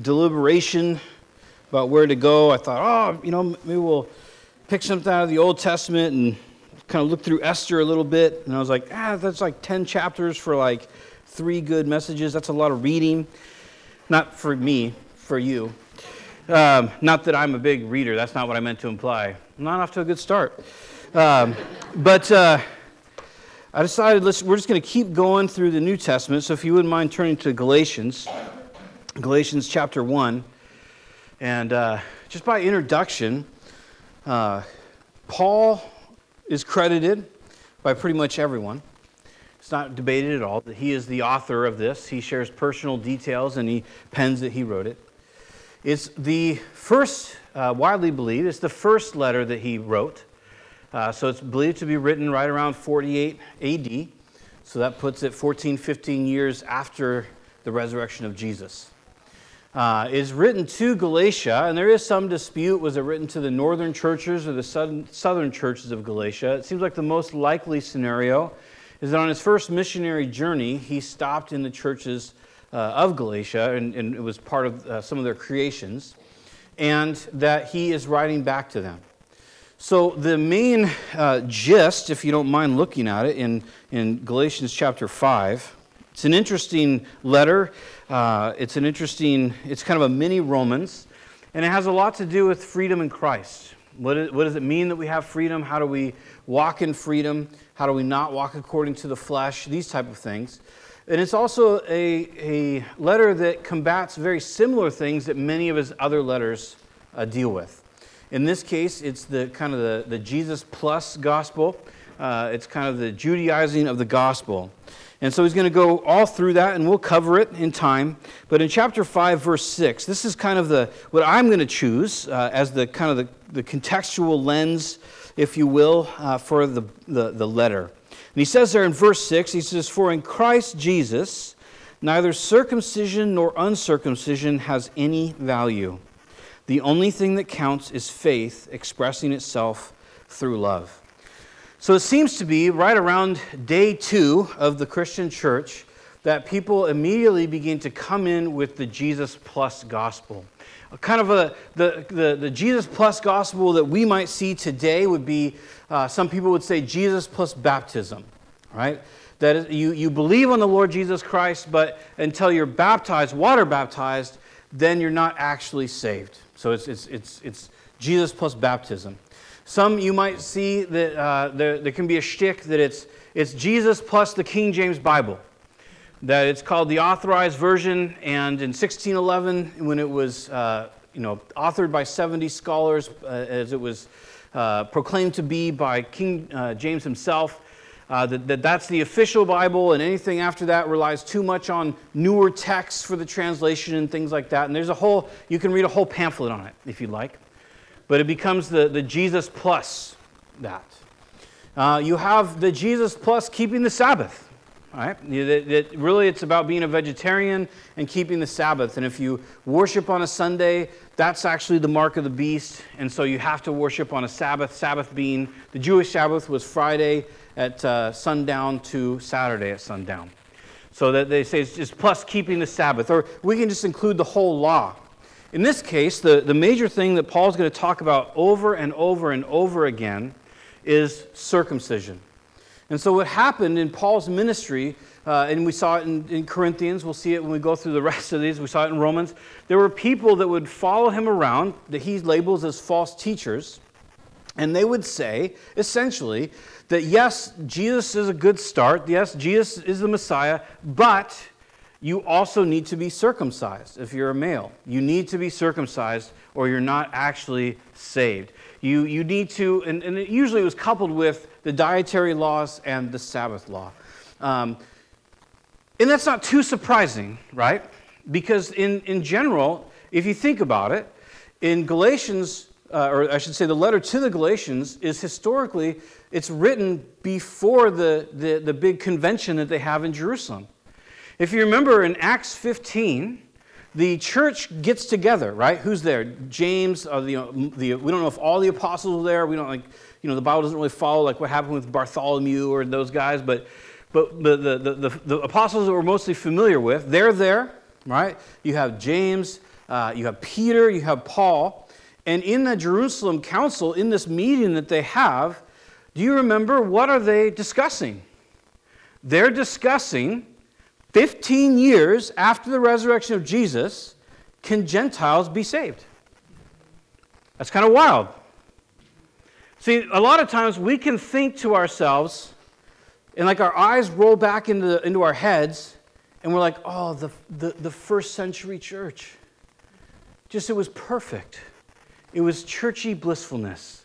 deliberation about where to go, I thought, oh, you know, maybe we'll pick something out of the Old Testament and kind of look through Esther a little bit. And I was like, ah, that's like 10 chapters for like three good messages. That's a lot of reading. Not for me, for you. Um, not that I'm a big reader. That's not what I meant to imply. I'm not off to a good start. Um, but uh, I decided we're just going to keep going through the New Testament. So if you wouldn't mind turning to Galatians, Galatians chapter 1. And uh, just by introduction, uh, Paul is credited by pretty much everyone. It's not debated at all that he is the author of this. He shares personal details and he pens that he wrote it. It's the first, uh, widely believed, it's the first letter that he wrote. Uh, so it's believed to be written right around 48 AD. So that puts it 14, 15 years after the resurrection of Jesus uh, is written to Galatia, and there is some dispute. Was it written to the northern churches or the southern, southern churches of Galatia? It seems like the most likely scenario is that on his first missionary journey, he stopped in the churches uh, of Galatia, and, and, it was part of uh, some of their creations, and that he is writing back to them. So, the main uh, gist, if you don't mind looking at it, in, in Galatians chapter 5, it's an interesting letter. Uh, it's an interesting, it's kind of a mini Romans, and it has a lot to do with freedom in Christ. What, is, what does it mean that we have freedom? How do we walk in freedom? How do we not walk according to the flesh? These type of things. And it's also a, a letter that combats very similar things that many of his other letters uh, deal with. In this case, it's the kind of the, the Jesus plus gospel. Uh, it's kind of the Judaizing of the gospel. And so he's going to go all through that, and we'll cover it in time. But in chapter 5, verse 6, this is kind of the what I'm going to choose uh, as the kind of the, the contextual lens, if you will, uh, for the, the, the letter. And he says there in verse 6, he says, For in Christ Jesus, neither circumcision nor uncircumcision has any value. The only thing that counts is faith expressing itself through love. So it seems to be right around day two of the Christian church that people immediately begin to come in with the Jesus plus gospel. Kind of a, the, the, the Jesus plus gospel that we might see today would be uh, some people would say Jesus plus baptism, right? That is, you, you believe on the Lord Jesus Christ, but until you're baptized, water baptized, then you're not actually saved. So it's, it's, it's, it's Jesus plus baptism. Some you might see that uh, there, there can be a shtick that it's, it's Jesus plus the King James Bible. That it's called the authorized version, and in 1611, when it was uh, you know, authored by 70 scholars, uh, as it was uh, proclaimed to be by King uh, James himself, uh, that, that, that's the official Bible, and anything after that relies too much on newer texts for the translation and things like that. And there's a whole, you can read a whole pamphlet on it if you'd like but it becomes the, the Jesus plus that. Uh, you have the Jesus plus keeping the Sabbath. Right? It, it, really, it's about being a vegetarian and keeping the Sabbath. And if you worship on a Sunday, that's actually the mark of the beast. And so you have to worship on a Sabbath. Sabbath being the Jewish Sabbath was Friday at uh, sundown to Saturday at sundown. So that they say it's just plus keeping the Sabbath. Or we can just include the whole law. In this case, the, the major thing that Paul's going to talk about over and over and over again is circumcision. And so, what happened in Paul's ministry, uh, and we saw it in, in, Corinthians, we'll see it when we go through the rest of these, we saw it in Romans. There were people that would follow him around that he labels as false teachers, and they would say, essentially, that yes, Jesus is a good start, yes, Jesus is the Messiah, but you also need to be circumcised if you're a male. You need to be circumcised or you're not actually saved. You, you need to, and, and it usually was coupled with the dietary laws and the Sabbath law. Um, and that's not too surprising, right? Because in, in general, if you think about it, in Galatians, uh, or I should say the letter to the Galatians is historically, it's written before the, the, the big convention that they have in Jerusalem. If you remember in Acts 15, the church gets together, right? Who's there? James, uh, the, the, we don't know if all the apostles were there. We don't like, you know, the Bible doesn't really follow like what happened with Bartholomew or those guys, but, but the, the, the, the apostles that we're mostly familiar with, they're there, right? You have James, uh, you have Peter, you have Paul. And in the Jerusalem council, in this meeting that they have, do you remember what are they discussing? They're discussing 15 years after the resurrection of Jesus, can Gentiles be saved? That's kind of wild. See, a lot of times we can think to ourselves, and like our eyes roll back into, into our heads, and we're like, oh, the, the, the first century church. Just it was perfect. It was churchy blissfulness.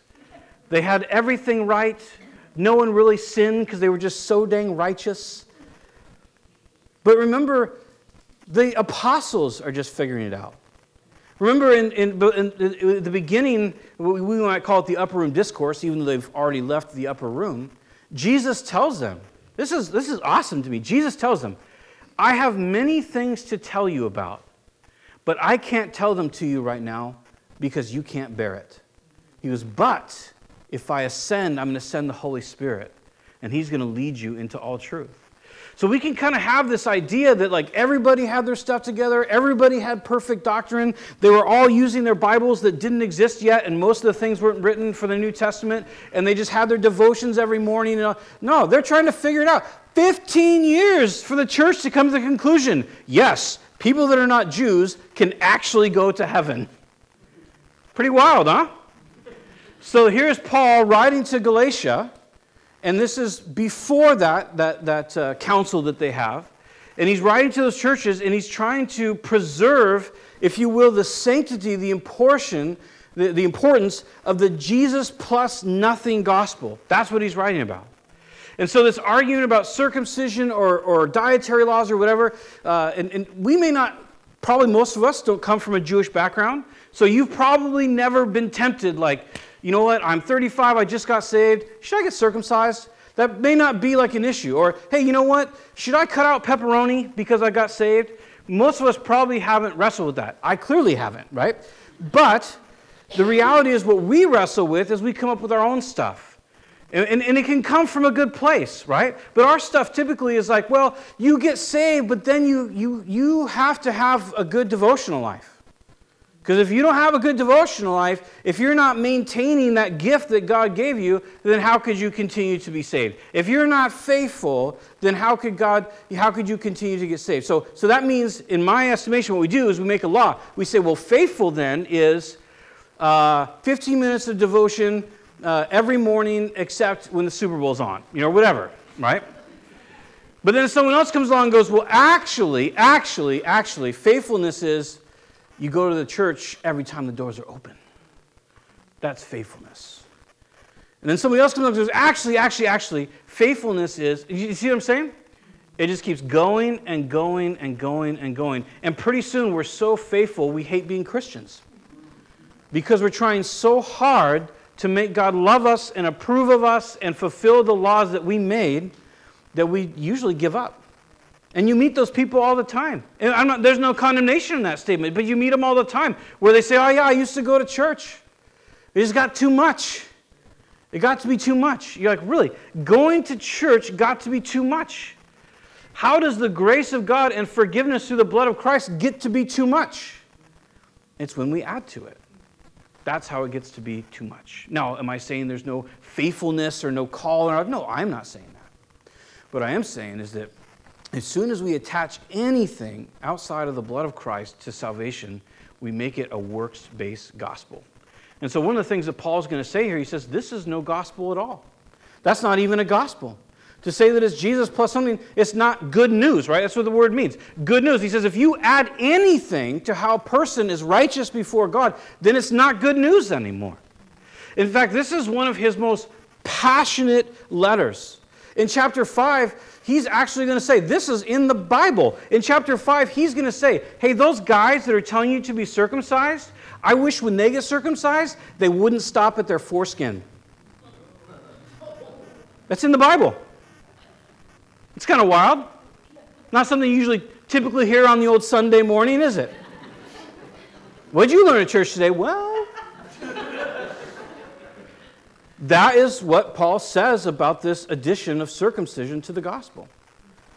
They had everything right. No one really sinned because they were just so dang righteous. But remember, the apostles are just figuring it out. Remember, in, in, in, the beginning, we might call it the upper room discourse, even though they've already left the upper room. Jesus tells them, this is, this is awesome to me. Jesus tells them, I have many things to tell you about, but I can't tell them to you right now because you can't bear it. He goes, But if I ascend, I'm going to send the Holy Spirit, and He's going to lead you into all truth. So we can kind of have this idea that like everybody had their stuff together, everybody had perfect doctrine. They were all using their Bibles that didn't exist yet, and most of the things weren't written for the New Testament, and they just had their devotions every morning. No, they're trying to figure it out. 15 years for the church to come to the conclusion yes, people that are not Jews can actually go to heaven. Pretty wild, huh? So here's Paul writing to Galatia and this is before that, that, that uh, council that they have. And he's writing to those churches and he's trying to preserve, if you will, the sanctity, the portion, the, the importance of the Jesus plus nothing gospel. That's what he's writing about. And so, this argument about circumcision or, or dietary laws or whatever, uh, and, and we may not, probably most of us don't come from a Jewish background. So, you've probably never been tempted, like, you know what, I'm 35, I just got saved. Should I get circumcised? That may not be like an issue. Or, hey, you know what, should I cut out pepperoni because I got saved? Most of us probably haven't wrestled with that. I clearly haven't, right? But the reality is, what we wrestle with is we come up with our own stuff. And, and, and, it can come from a good place, right? But our stuff typically is like, well, you get saved, but then you, you, you have to have a good devotional life. Because if you don't have a good devotional life, if you're not maintaining that gift that God gave you, then how could you continue to be saved? If you're not faithful, then how could God, how could you continue to get saved? So, so that means, in my estimation, what we do is we make a law. We say, well, faithful then is uh, 15 minutes of devotion uh, every morning except when the Super Bowl's on, you know, whatever, right? But then someone else comes along and goes, well, actually, actually, actually, faithfulness is you go to the church every time the doors are open. That's faithfulness. And then somebody else comes up and says, actually, actually, actually, faithfulness is, you see what I'm saying? It just keeps going and going and going and going. And pretty soon we're so faithful we hate being Christians. Because we're trying so hard to make God love us and approve of us and fulfill the laws that we made that we usually give up. And you meet those people all the time. Not, there's no condemnation in that statement, but you meet them all the time where they say, Oh, yeah, I used to go to church. It just got too much. It got to be too much. You're like, Really? Going to church got to be too much. How does the grace of God and forgiveness through the blood of Christ get to be too much? It's when we add to it. That's how it gets to be too much. Now, am I saying there's no faithfulness or no call? No, I'm not saying that. What I am saying is that as soon as we attach anything outside of the blood of Christ to salvation, we make it a works based gospel. And so, one of the things that Paul's going to say here, he says, this is no gospel at all. That's not even a gospel. To say that it's Jesus plus something, it's not good news, right? That's what the word means. Good news. He says, if you add anything to how a person is righteous before God, then it's not good news anymore. In fact, this is one of his most passionate letters. In chapter 5, he's actually going to say, This is in the Bible. In chapter 5, he's going to say, Hey, those guys that are telling you to be circumcised, I wish when they get circumcised, they wouldn't stop at their foreskin. That's in the Bible. It's kind of wild. Not something you usually typically hear on the old Sunday morning, is it? What'd you learn at church today? Well, that is what Paul says about this addition of circumcision to the gospel.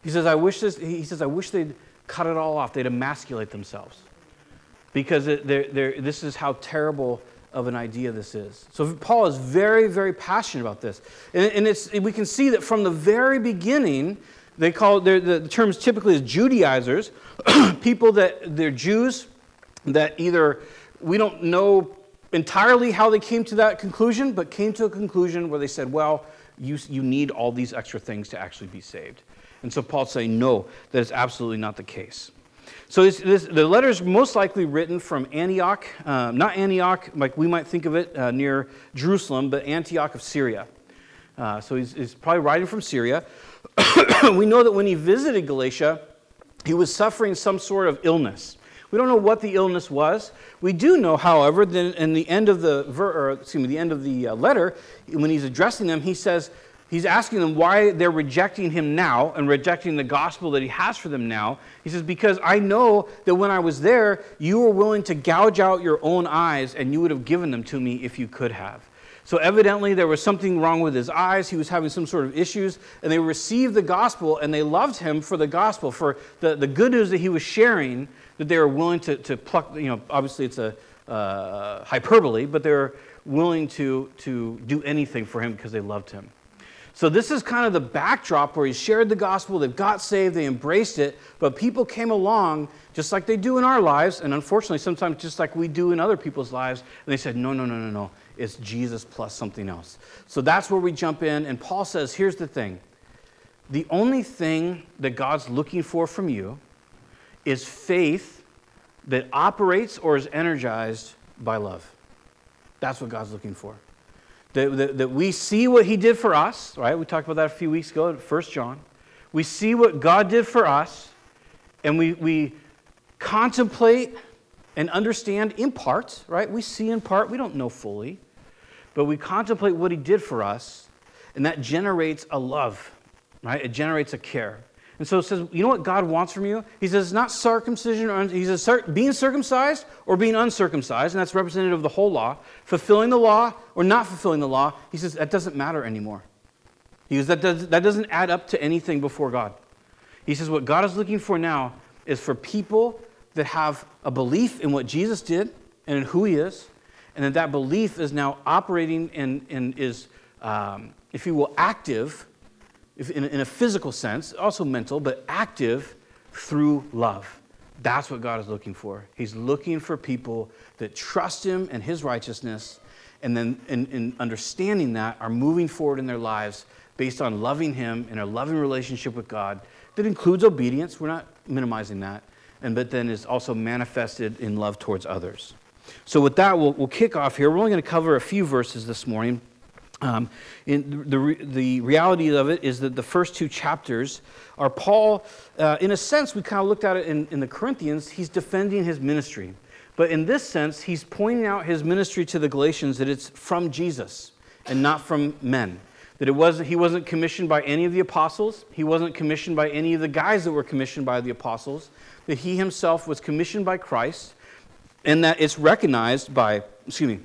He says, I wish this, he says, I wish they'd cut it all off. They'd emasculate themselves. because it, they're, they're, this is how terrible of an idea this is. So Paul is very, very passionate about this. And, and it's, we can see that from the very beginning, they call the, the terms typically as Judaizers, people that they're Jews that either we don't know entirely how they came to that conclusion, but came to a conclusion where they said, well, you, you need all these extra things to actually be saved. And so Paul's saying, no, that is absolutely not the case. So this, this, the letter is most likely written from Antioch, um, not Antioch like we might think of it uh, near Jerusalem, but Antioch of Syria. Uh, so he's, he's, probably writing from Syria. we know that when he visited Galatia, he was suffering some sort of illness. We don't know what the illness was. We do know, however, that in the end of the, ver- excuse me, the end of the uh, letter, when he's addressing them, he says, he's asking them why they're rejecting him now and rejecting the gospel that he has for them now. He says, Because I know that when I was there, you were willing to gouge out your own eyes, and you would have given them to me if you could have. So, evidently, there was something wrong with his eyes. He was having some sort of issues, and they received the gospel and they loved him for the gospel, for the, the good news that he was sharing that they were willing to, to pluck, you know, obviously it's a uh, hyperbole, but they're willing to, to do anything for him because they loved him. So this is kind of the backdrop where he shared the gospel, they've got saved, they embraced it, but people came along just like they do in our lives, and unfortunately sometimes just like we do in other people's lives, and they said, no, no, no, no, no, it's Jesus plus something else. So that's where we jump in, and Paul says, here's the thing. The only thing that God's looking for from you is faith that operates or is energized by love. That's what God's looking for. That, that, that, we see what He did for us, right? We talked about that a few weeks ago at 1 John. We see what God did for us, and we, we contemplate and understand in part, right? We see in part, we don't know fully, but we contemplate what He did for us, and that generates a love, right? It generates a care. And so it says, you know what God wants from you? He says, it's not circumcision, or he says, being circumcised or being uncircumcised, and that's representative of the whole law, fulfilling the law or not fulfilling the law. He says, that doesn't matter anymore. He says, that, does, that doesn't add up to anything before God. He says, what God is looking for now is for people that have a belief in what Jesus did and in who he is, and that that belief is now operating and, and is, um, if you will, active in, in a physical sense, also mental, but active through love. That's what God is looking for. He's looking for people that trust Him and His righteousness, and then in, in, understanding that are moving forward in their lives based on loving Him in a loving relationship with God that includes obedience. We're not minimizing that. And but then is also manifested in love towards others. So with that, we'll, we'll kick off here. We're only going to cover a few verses this morning. Um, in the, the reality of it is that the first two chapters are Paul, uh, in a sense, we kind of looked at it in, in the Corinthians, he's defending his ministry. But in this sense, he's pointing out his ministry to the Galatians that it's from Jesus and not from men. That it wasn't, he wasn't commissioned by any of the apostles, he wasn't commissioned by any of the guys that were commissioned by the apostles, that he himself was commissioned by Christ, and that it's recognized by, excuse me,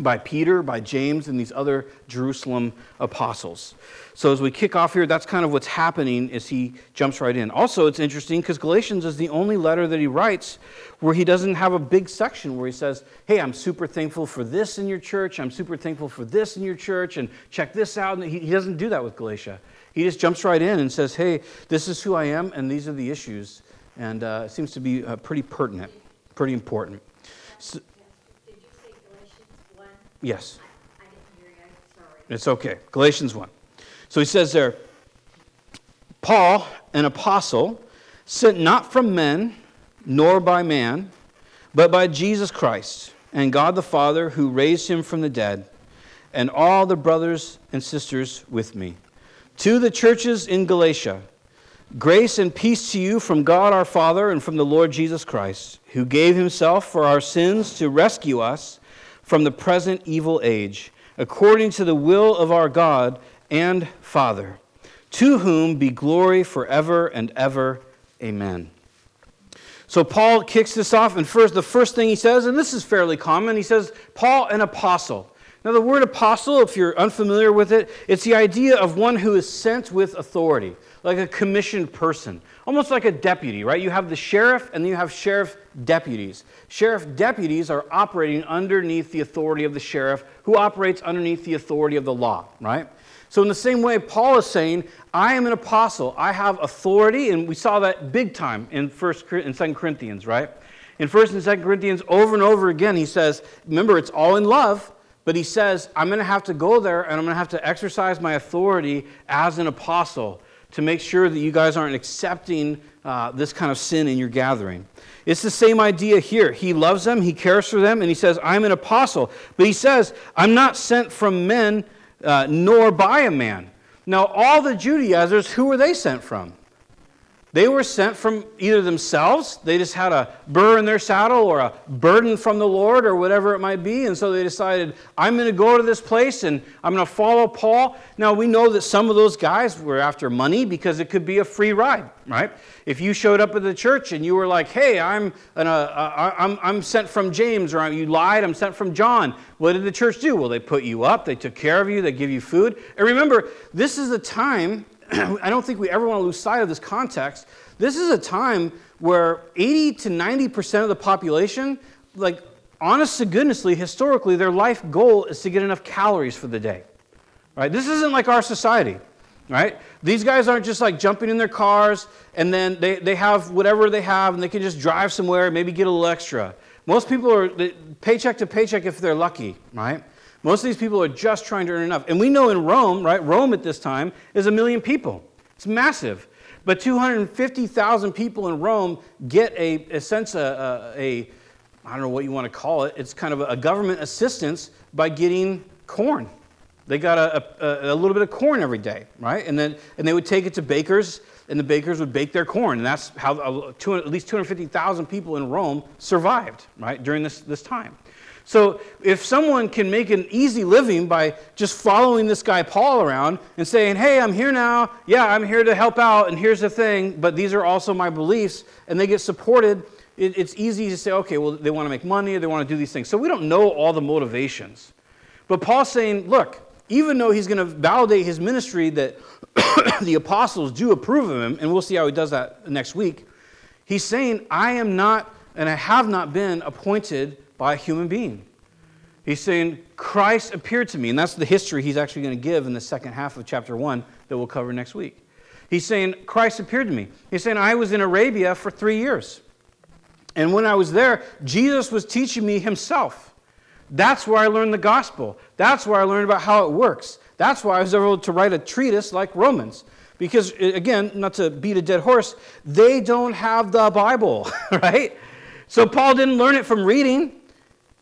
by Peter, by James, and these other Jerusalem apostles. So as we kick off here, that's kind of what's happening as he jumps right in. Also, it's interesting because Galatians is the only letter that he writes where he doesn't have a big section where he says, Hey, I'm super thankful for this in your church. I'm super thankful for this in your church, and check this out. And he, doesn't do that with Galatia. He just jumps right in and says, Hey, this is who I am, and these are the issues. And uh, it seems to be uh, pretty pertinent, pretty important. So, Yes. I, I it's okay. Galatians 1. So he says there, Paul, an apostle, sent not from men, nor by man, but by Jesus Christ and God the Father, who raised him from the dead, and all the brothers and sisters with me. To the churches in Galatia, grace and peace to you from God our Father and from the Lord Jesus Christ, who gave himself for our sins to rescue us from the present evil age, according to the will of our God and Father, to whom be glory forever and ever. Amen. So Paul kicks this off, and first, the first thing he says, and this is fairly common, he says, Paul, an apostle. Now, the word apostle, if you're unfamiliar with it, it's the idea of one who is sent with authority, like a commissioned person, almost like a deputy, right? You have the sheriff and then you have sheriff deputies. Sheriff deputies are operating underneath the authority of the sheriff, who operates underneath the authority of the law, right? So, in the same way, Paul is saying, I am an apostle. I have authority, and we saw that big time in First and Second Corinthians, right? In First and Second Corinthians, over and over again, he says, remember, it's all in love. But he says, I'm going to have to go there and I'm going to have to exercise my authority as an apostle to make sure that you guys aren't accepting uh, this kind of sin in your gathering. It's the same idea here. He loves them, he cares for them, and he says, I'm an apostle. But he says, I'm not sent from men uh, nor by a man. Now, all the Judaizers, who were they sent from? They were sent from either themselves, they just had a burr in their saddle or a burden from the Lord or whatever it might be, and so they decided, I'm going to go to this place and I'm going to follow Paul. Now, we know that some of those guys were after money because it could be a free ride, right? If you showed up at the church and you were like, hey, I'm, an, uh, uh, I'm, I'm sent from James, or you lied, I'm sent from John, what did the church do? Well, they put you up, they took care of you, they give you food. And remember, this is the time I don't think we ever want to lose sight of this context. This is a time where 80 to 90% of the population, like, honest to goodnessly, historically, their life goal is to get enough calories for the day. Right? This isn't like our society. Right? These guys aren't just like jumping in their cars and then they, they have whatever they have and they can just drive somewhere, maybe get a little extra. Most people are paycheck to paycheck if they're lucky, right? Most of these people are just trying to earn enough. And we know in Rome, right? Rome at this time is a million people. It's massive. But 250,000 people in Rome get a, a sense, a, a, a, I don't know what you want to call it, it's kind of a, government assistance by getting corn. They got a, a, a, little bit of corn every day, right? And then and they would take it to bakers, and the bakers would bake their corn. And that's how uh, at least 250,000 people in Rome survived, right, during this, this time. So if someone can make an easy living by just following this guy Paul around and saying, hey, I'm here now, yeah, I'm here to help out, and here's the thing, but these are also my beliefs, and they get supported, it's easy to say, okay, well, they want to make money, they want to do these things. So we don't know all the motivations. But Paul's saying, look, even though he's going to validate his ministry that the apostles do approve of him, and we'll see how he does that next week, he's saying, I am not, and I have not been appointed by a human being. He's saying, Christ appeared to me. And that's the history he's actually going to give in the second half of chapter 1 that we'll cover next week. He's saying, Christ appeared to me. He's saying, I was in Arabia for three years. And when I was there, Jesus was teaching me himself. That's where I learned the gospel. That's where I learned about how it works. That's why I was able to write a treatise like Romans. Because, again, not to beat a dead horse, they don't have the Bible, right? So Paul didn't learn it from reading.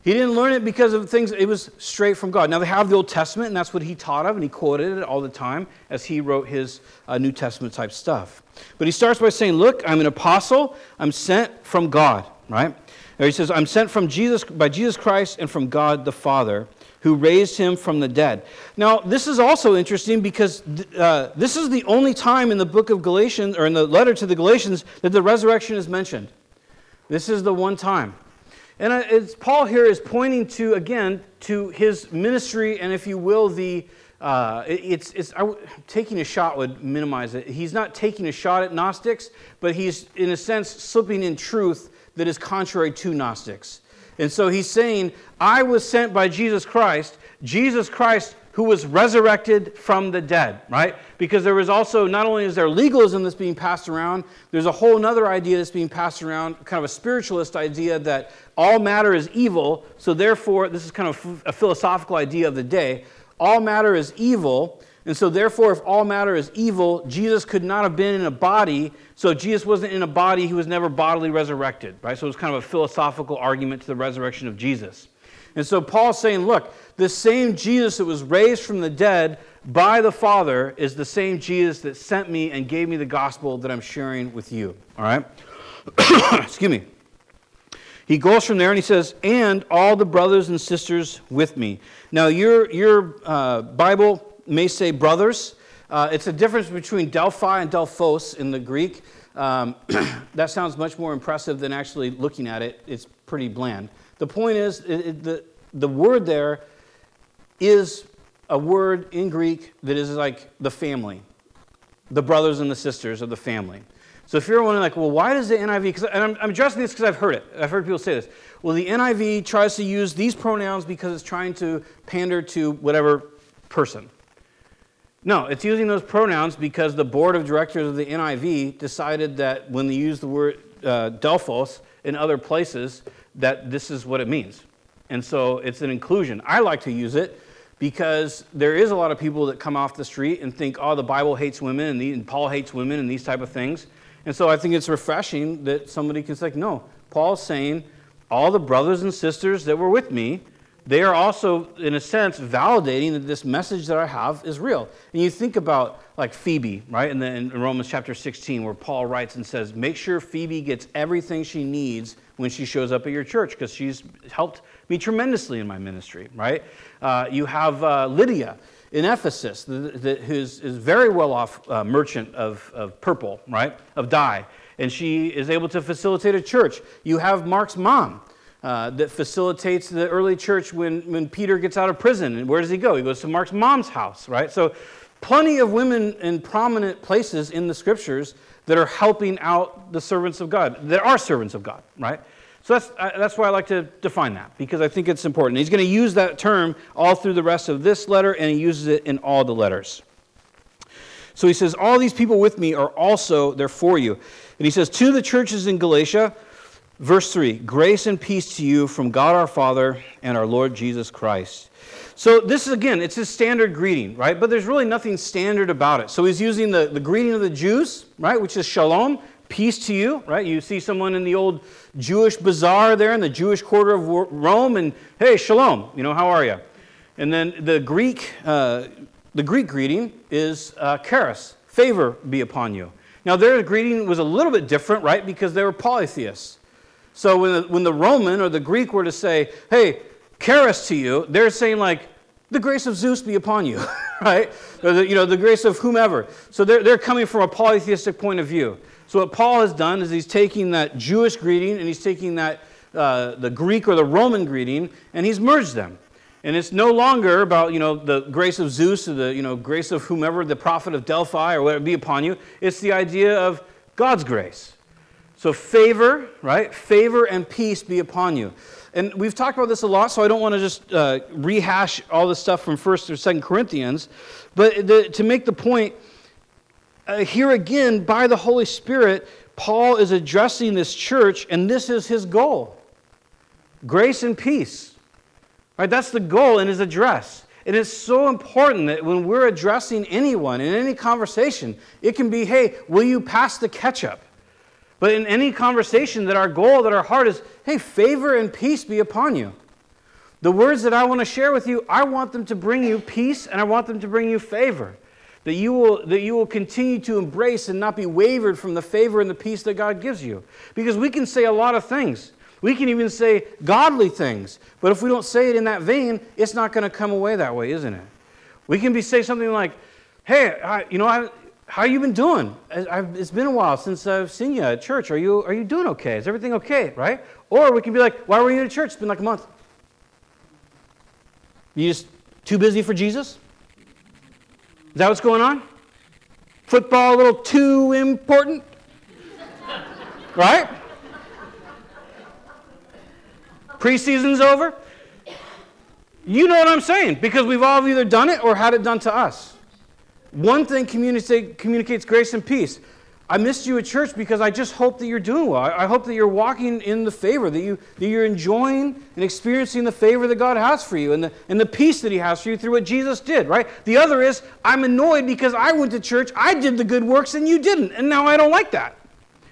He didn't learn it because of things, it was straight from God. Now, they have the Old Testament, and that's what he taught of, and he quoted it all the time as he wrote his uh, New Testament type stuff. But he starts by saying, Look, I'm an apostle, I'm sent from God, right? Or he says, I'm sent from Jesus, by Jesus Christ and from God the Father, who raised him from the dead. Now, this is also interesting because uh, this is the only time in the book of Galatians, or in the letter to the Galatians, that the resurrection is mentioned. This is the one time. And it's, Paul here is pointing to, again, to his ministry and, if you will, the. Uh, it's, it's, I, taking a shot would minimize it. He's not taking a shot at Gnostics, but he's, in a sense, slipping in truth that is contrary to Gnostics. And so he's saying, I was sent by Jesus Christ. Jesus Christ who was resurrected from the dead, right? Because there was also, not only is there legalism that's being passed around, there's a whole other idea that's being passed around, kind of a spiritualist idea that all matter is evil. So, therefore, this is kind of a philosophical idea of the day. All matter is evil. And so, therefore, if all matter is evil, Jesus could not have been in a body. So, Jesus wasn't in a body, he was never bodily resurrected, right? So, it was kind of a philosophical argument to the resurrection of Jesus. And so Paul's saying, look, the same Jesus that was raised from the dead by the Father is the same Jesus that sent me and gave me the gospel that I'm sharing with you. All right? Excuse me. He goes from there and he says, and all the brothers and sisters with me. Now, your, your uh, Bible may say brothers. Uh, it's a difference between Delphi and Delphos in the Greek. Um, that sounds much more impressive than actually looking at it. It's pretty bland. The point is, it, it, the, the word there is a word in Greek that is like the family, the brothers and the sisters of the family. So if you're wondering, like, well, why does the NIV, and I'm, I'm addressing this because I've heard it. I've heard people say this. Well, the NIV tries to use these pronouns because it's trying to pander to whatever person. No, it's using those pronouns because the board of directors of the NIV decided that when they use the word uh, Delphos in other places, that this is what it means. And so it's an inclusion. I like to use it because there is a lot of people that come off the street and think, oh, the Bible hates women and, the, and Paul hates women and these type of things. And so I think it's refreshing that somebody can say, no, Paul's saying all the brothers and sisters that were with me, they are also, in a sense, validating that this message that I have is real. And you think about like Phoebe, right? And then in Romans chapter 16, where Paul writes and says, make sure Phoebe gets everything she needs when she shows up at your church, because she's helped me tremendously in my ministry, right? Uh, you have uh, Lydia in Ephesus, who's is very well off uh, merchant of, of purple, right, of dye, and she is able to facilitate a church. You have Mark's mom. Uh, that facilitates the early church when, when Peter gets out of prison. And where does he go? He goes to Mark's mom's house, right? So, plenty of women in prominent places in the scriptures that are helping out the servants of God, that are servants of God, right? So that's, uh, that's why I like to define that, because I think it's important. He's going to use that term all through the rest of this letter, and he uses it in all the letters. So he says, All these people with me are also, they're for you. And he says, To the churches in Galatia, verse 3 Grace and peace to you from God our Father and our Lord Jesus Christ. So this is, again, it's his standard greeting, right? But there's really nothing standard about it. So he's using the, the greeting of the Jews, right, which is shalom peace to you, right? You see someone in the old Jewish bazaar there in the Jewish quarter of Rome, and hey, shalom, you know, how are you? And then the Greek, uh, the Greek greeting is uh, charis, favor be upon you. Now, their greeting was a little bit different, right? Because they were polytheists. So when the, when the Roman or the Greek were to say, hey, charis to you, they're saying like, the grace of Zeus be upon you, right? The, you know, the grace of whomever. So they're, they're coming from a polytheistic point of view. So what Paul has done is he's taking that Jewish greeting and he's taking that uh, the Greek or the Roman greeting and he's merged them. And it's no longer about, you know, the grace of Zeus or the, you know, grace of whomever, the prophet of Delphi or whatever be upon you. It's the idea of God's grace. So favor, right? Favor and peace be upon you. And we've talked about this a lot, so I don't want to just uh, rehash all the stuff from 1st or 2nd Corinthians. But the, to make the point, uh, here again, by the Holy Spirit, Paul is addressing this church, and this is his goal grace and peace. Right? That's the goal in his address. It is so important that when we're addressing anyone in any conversation, it can be, hey, will you pass the ketchup? But in any conversation, that our goal, that our heart is, hey, favor and peace be upon you. The words that I want to share with you, I want them to bring you peace and I want them to bring you favor that you will that you will continue to embrace and not be wavered from the favor and the peace that God gives you. Because we can say a lot of things. We can even say godly things, but if we don't say it in that vein, it's not going to come away that way, isn't it? We can be say something like, "Hey, I, you know, I, how you been doing? I've, it's been a while since I've seen you at church. Are you are you doing okay? Is everything okay? Right? Or we can be like, "Why were you at church? It's been like a month. You just too busy for Jesus?" Is that what's going on? Football a little too important? right? Preseason's over? You know what I'm saying, because we've all either done it or had it done to us. One thing communicates grace and peace. I missed you at church because I just hope that you're doing well. I hope that you're walking in the favor, that, you, that you're enjoying and experiencing the favor that God has for you and the, and the peace that He has for you through what Jesus did, right? The other is, I'm annoyed because I went to church, I did the good works, and you didn't, and now I don't like that.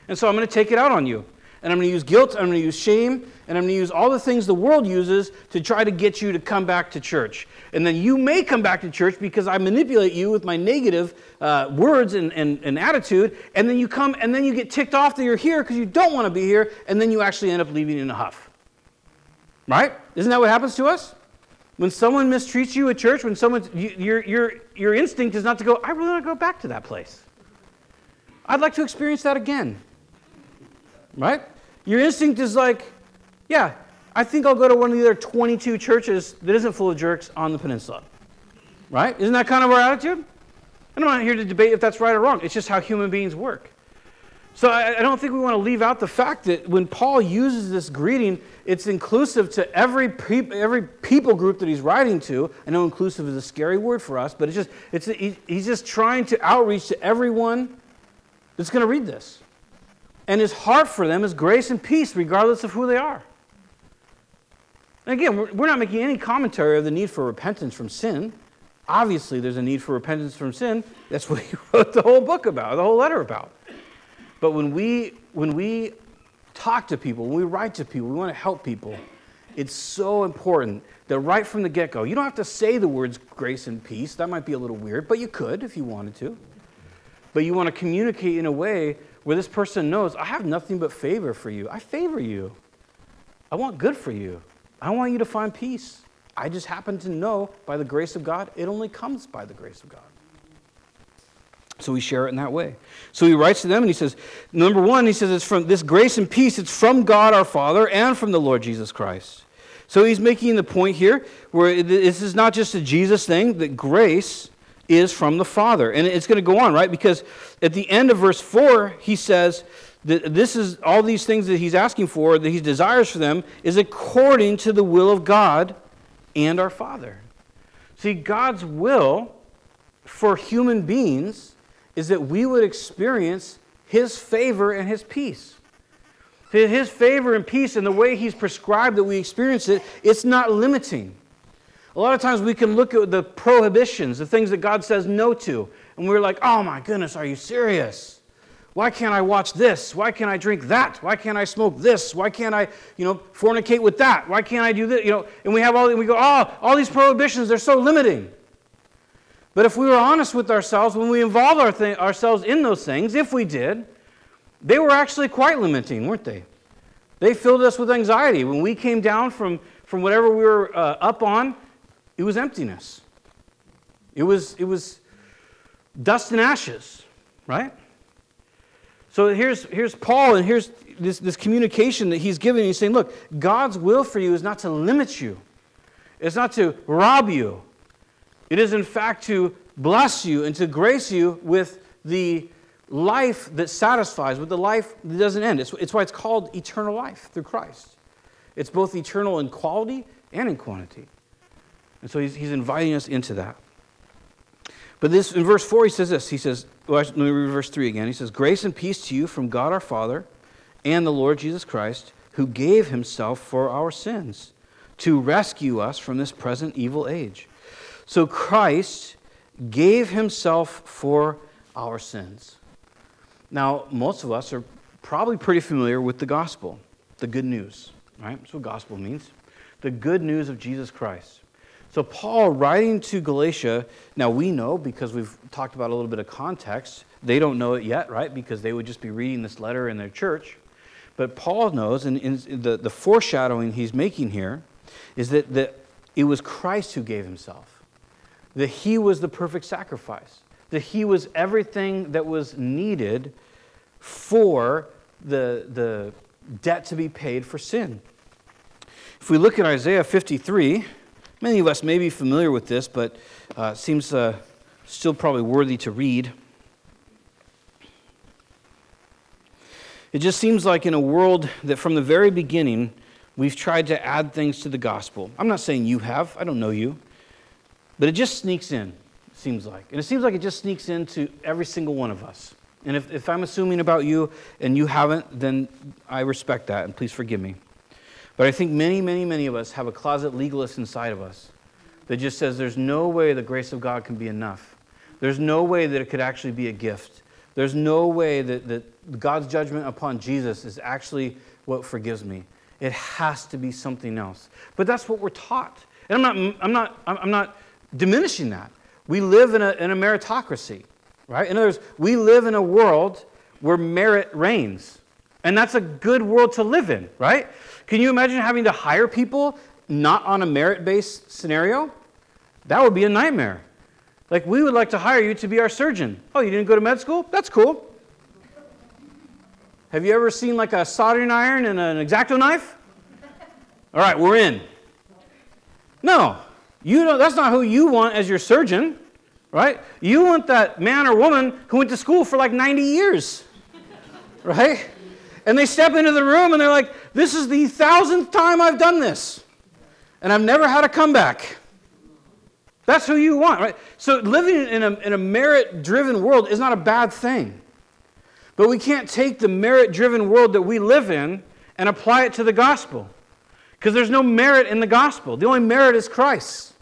And so I'm going to take it out on you. And I'm going to use guilt, I'm going to use shame, and I'm going to use all the things the world uses to try to get you to come back to church. And then you may come back to church because I manipulate you with my negative uh, words and, and, and attitude, and then you come and then you get ticked off that you're here because you don't want to be here, and then you actually end up leaving in a huff. Right? Isn't that what happens to us? When someone mistreats you at church, when someone, you, your, your, your instinct is not to go, I really want to go back to that place. I'd like to experience that again. Right? Your instinct is like, yeah, I think I'll go to one of the other 22 churches that isn't full of jerks on the peninsula. Right? Isn't that kind of our attitude? And I'm not here to debate if that's right or wrong. It's just how human beings work. So I, I, don't think we want to leave out the fact that when Paul uses this greeting, it's inclusive to every, every people group that he's writing to. I know inclusive is a scary word for us, but it's just, it's, he, he's just trying to outreach to everyone that's going to read this. And his heart for them is grace and peace, regardless of who they are. Again, we're, we're not making any commentary of the need for repentance from sin. Obviously, there's a need for repentance from sin. That's what he wrote the whole book about, the whole letter about. But when we, when we talk to people, when we write to people, we want to help people, it's so important that right from the get go, you don't have to say the words grace and peace. That might be a little weird, but you could if you wanted to. But you want to communicate in a way where this person knows, I have nothing but favor for you. I favor you. I want good for you. I want you to find peace. I just happen to know by the grace of God, it only comes by the grace of God. So we share it in that way. So he writes to them and he says, number one, he says, it's from this grace and peace, it's from God our Father and from the Lord Jesus Christ. So he's making the point here where this is not just a Jesus thing, that grace is from the Father. And it's going to go on, right? Because at the end of verse 4, he says this is all these things that he's asking for, that he desires for them, is according to the will of God and our Father. See, God's will for human beings is that we would experience His favor and His peace. His favor and peace and the way He's prescribed that we experience it, it's not limiting. A lot of times we can look at the prohibitions, the things that God says no to, and we're like, oh my goodness, are you serious? Why can't I watch this? Why can't I drink that? Why can't I smoke this? Why can't I, you know, fornicate with that? Why can't I do this? You know, and we have all, we go, oh, all these prohibitions, they're so limiting. But if we were honest with ourselves when we involved our th- ourselves in those things, if we did, they were actually quite limiting, weren't they? They filled us with anxiety. When we came down from, from whatever we were uh, up on, it was emptiness. It was, it was dust and ashes, right? So here's, here's Paul, and here's this, this communication that he's giving. He's saying, look, God's will for you is not to limit you, it's not to rob you, it is, in fact, to bless you and to grace you with the life that satisfies, with the life that doesn't end. It's, it's why it's called eternal life through Christ. It's both eternal in quality and in quantity. And so he's, he's inviting us into that. But this in verse 4, he says this. He says, let me read verse 3 again. He says, Grace and peace to you from God our Father and the Lord Jesus Christ, who gave himself for our sins to rescue us from this present evil age so Christ gave himself for our sins. Now, most of us are probably pretty familiar with the gospel, the good news, right? That's what gospel means. The good news of Jesus Christ. So, Paul, writing to Galatia, now we know because we've talked about a little bit of context. They don't know it yet, right? Because they would just be reading this letter in their church. But Paul knows, and the, the foreshadowing he's making here is that, that it was Christ who gave himself that he was the perfect sacrifice, that he was everything that was needed for the, the debt to be paid for sin. If we look at Isaiah 53, many of us may be familiar with this, but uh, seems uh, still probably worthy to read. It just seems like in a world that from the very beginning we've tried to add things to the gospel. I'm not saying you have, I don't know you. But it just sneaks in, it seems like. And it seems like it just sneaks into every single one of us. And if, if I'm assuming about you and you haven't, then I respect that, and please forgive me. But I think many, many, many of us have a closet legalist inside of us that just says there's no way the grace of God can be enough. There's no way that it could actually be a gift. There's no way that, that God's judgment upon Jesus is actually what forgives me. It has to be something else. But that's what we're taught. And I'm not, I'm not, I'm not diminishing that. We live in a, in a meritocracy, right? In other words, we live in a world where merit reigns. And that's a good world to live in, right? Can you imagine having to hire people not on a merit based scenario? That would be a nightmare. Like, we would like to hire you to be our surgeon. Oh, you didn't go to med school? That's cool. Have you ever seen like a soldering iron and an X-Acto knife? All right, we're in. No, you don't, that's not who you want as your surgeon, right? You want that man or woman who went to school for like 90 years, right? And they step into the room and they're like, this is the thousandth time I've done this, and I've never had a comeback. That's who you want, right? So living in a, in a merit driven world is not a bad thing. But we can't take the merit driven world that we live in and apply it to the gospel. Because there's no merit in the gospel. The only merit is Christ.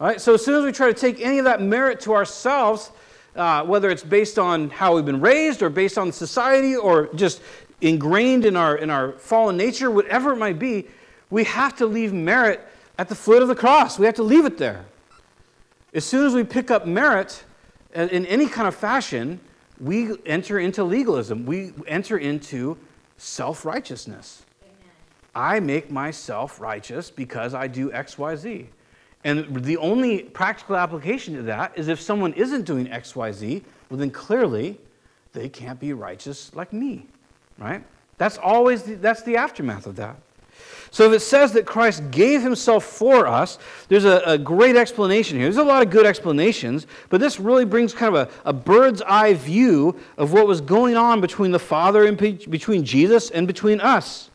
All right? So as soon as we try to take any of that merit to ourselves, uh, whether it's based on how we've been raised or based on society or just ingrained in our, in our fallen nature, whatever it might be, we have to leave merit at the foot of the cross. We have to leave it there. As soon as we pick up merit uh, in any kind of fashion, we enter into legalism. We enter into self righteousness. I make myself righteous because I do X, Y, Z. And the only practical application to that is if someone isn't doing X, Y, Z, well, then clearly they can't be righteous like me, right? That's always the, that's the aftermath of that. So if it says that Christ gave himself for us, there's a, a, great explanation here. There's a lot of good explanations, but this really brings kind of a, a bird's eye view of what was going on between the Father and between Jesus and between us.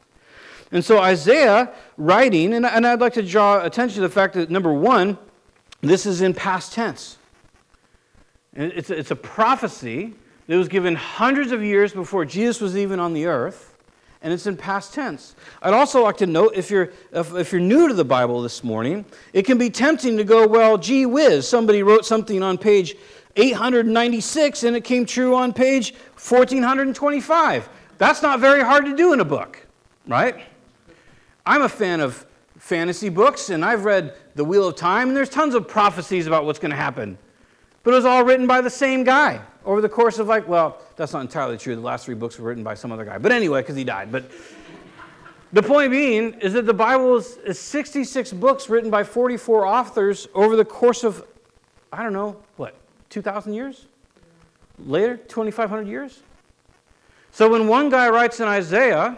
And so Isaiah writing, and, and I'd like to draw attention to the fact that number one, this is in past tense. It's it's a prophecy that was given hundreds of years before Jesus was even on the earth and it's in past tense. I'd also like to note if you're, if, if, you're new to the Bible this morning, it can be tempting to go, well, gee whiz, somebody wrote something on page 896 and it came true on page 1425. That's not very hard to do in a book, right? I'm a fan of fantasy books and I've read The Wheel of Time, and there's tons of prophecies about what's going to happen. But it was all written by the same guy over the course of like, well, that's not entirely true. The last three books were written by some other guy. But anyway, because he died. But the point being is that the Bible is, is 66 books written by 44 authors over the course of, I don't know, what, 2,000 years? Later, 2,500 years? So when one guy writes in Isaiah,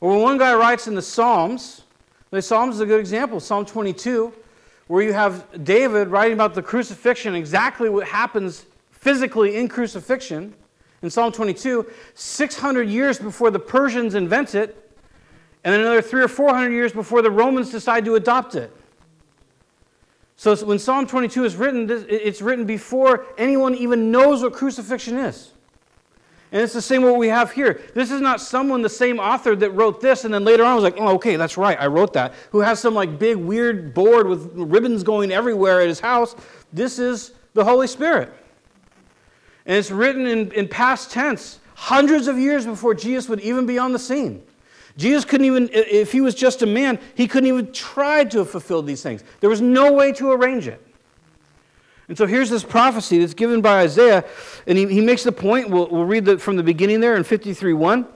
or when one guy writes in the Psalms, the Psalms is a good example, Psalm 22, where you have David writing about the crucifixion, exactly what happens physically in crucifixion in Psalm 22, 600 years before the Persians invent it, and another three or 400 years before the Romans decide to adopt it. So when Psalm 22 is written, it's written before anyone even knows what crucifixion is. And it's the same what we have here. This is not someone, the same author that wrote this, and then later on was like, oh, okay, that's right, I wrote that. Who has some like big weird board with ribbons going everywhere at his house. This is the Holy Spirit. And it's written in, in past tense, hundreds of years before Jesus would even be on the scene. Jesus couldn't even, if he was just a man, he couldn't even try to have fulfilled these things. There was no way to arrange it. And so here's this prophecy that's given by Isaiah, and he, he makes the point, we'll, we'll read the, from the beginning there in 53 1.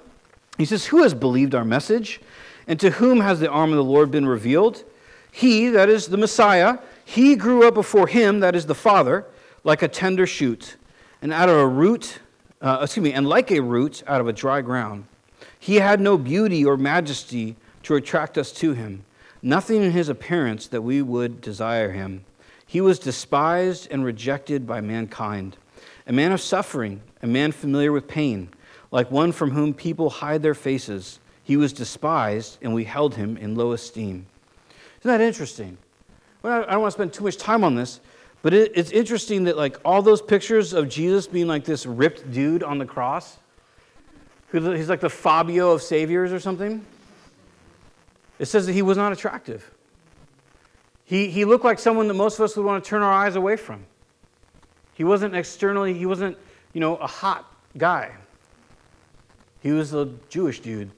He says, Who has believed our message? And to whom has the arm of the Lord been revealed? He, that is the Messiah, he grew up before him, that is the Father, like a tender shoot and out of a root, uh, excuse me, and like a root out of a dry ground. He had no beauty or majesty to attract us to him, nothing in his appearance that we would desire him. He was despised and rejected by mankind, a man of suffering, a man familiar with pain, like one from whom people hide their faces. He was despised, and we held him in low esteem. Isn't that interesting? Well, I don't want to spend too much time on this, but it, it's interesting that like all those pictures of Jesus being like this ripped dude on the cross, who he's like the Fabio of saviors or something. It says that he was not attractive. He, he looked like someone that most of us would want to turn our eyes away from. He wasn't externally, he wasn't, you know, a hot guy. He was a Jewish dude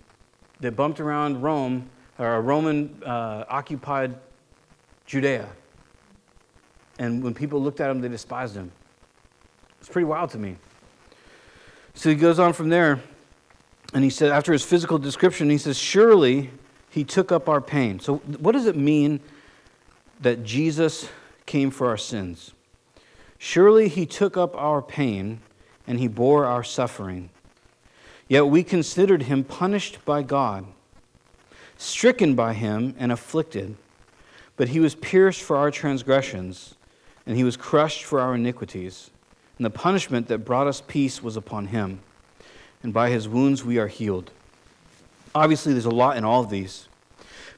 that bumped around Rome, or a Roman uh, occupied Judea. And when people looked at him, they despised him. It's pretty wild to me. So he goes on from there, and he said, after his physical description, he says, Surely he took up our pain. So, what does it mean that Jesus came for our sins? Surely he took up our pain and he bore our suffering. Yet we considered him punished by God, stricken by him and afflicted. But he was pierced for our transgressions, and he was crushed for our iniquities. And the punishment that brought us peace was upon him, and by his wounds we are healed. Obviously, there's a lot in all of these.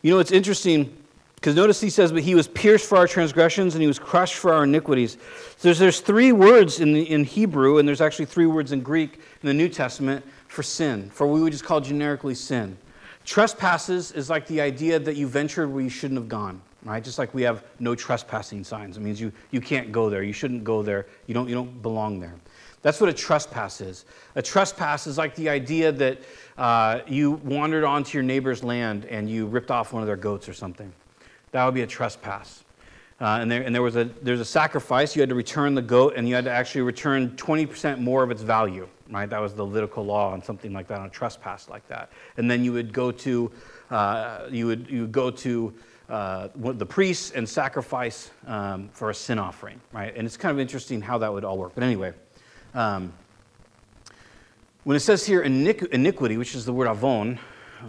You know, it's interesting because notice he says, But he was pierced for our transgressions and he was crushed for our iniquities. So there's, there's three words in, the, in Hebrew, and there's actually three words in Greek in the New Testament for sin, for what we would just call generically sin. Trespasses is like the idea that you ventured where you shouldn't have gone, right? Just like we have no trespassing signs. It means you, you can't go there. You shouldn't go there. You don't, you don't belong there. That's what a trespass is. A trespass is like the idea that uh, you wandered onto your neighbor's land and you ripped off one of their goats or something. That would be a trespass. Uh, and there, and there was a, there's a sacrifice. You had to return the goat, and you had to actually return 20% more of its value. Right? That was the Levitical law on something like that, on a trespass like that. And then you would go to, uh, you would, you would go to uh, the priests and sacrifice um, for a sin offering. Right? And it's kind of interesting how that would all work. But anyway. Um, when it says here iniquity, which is the word avon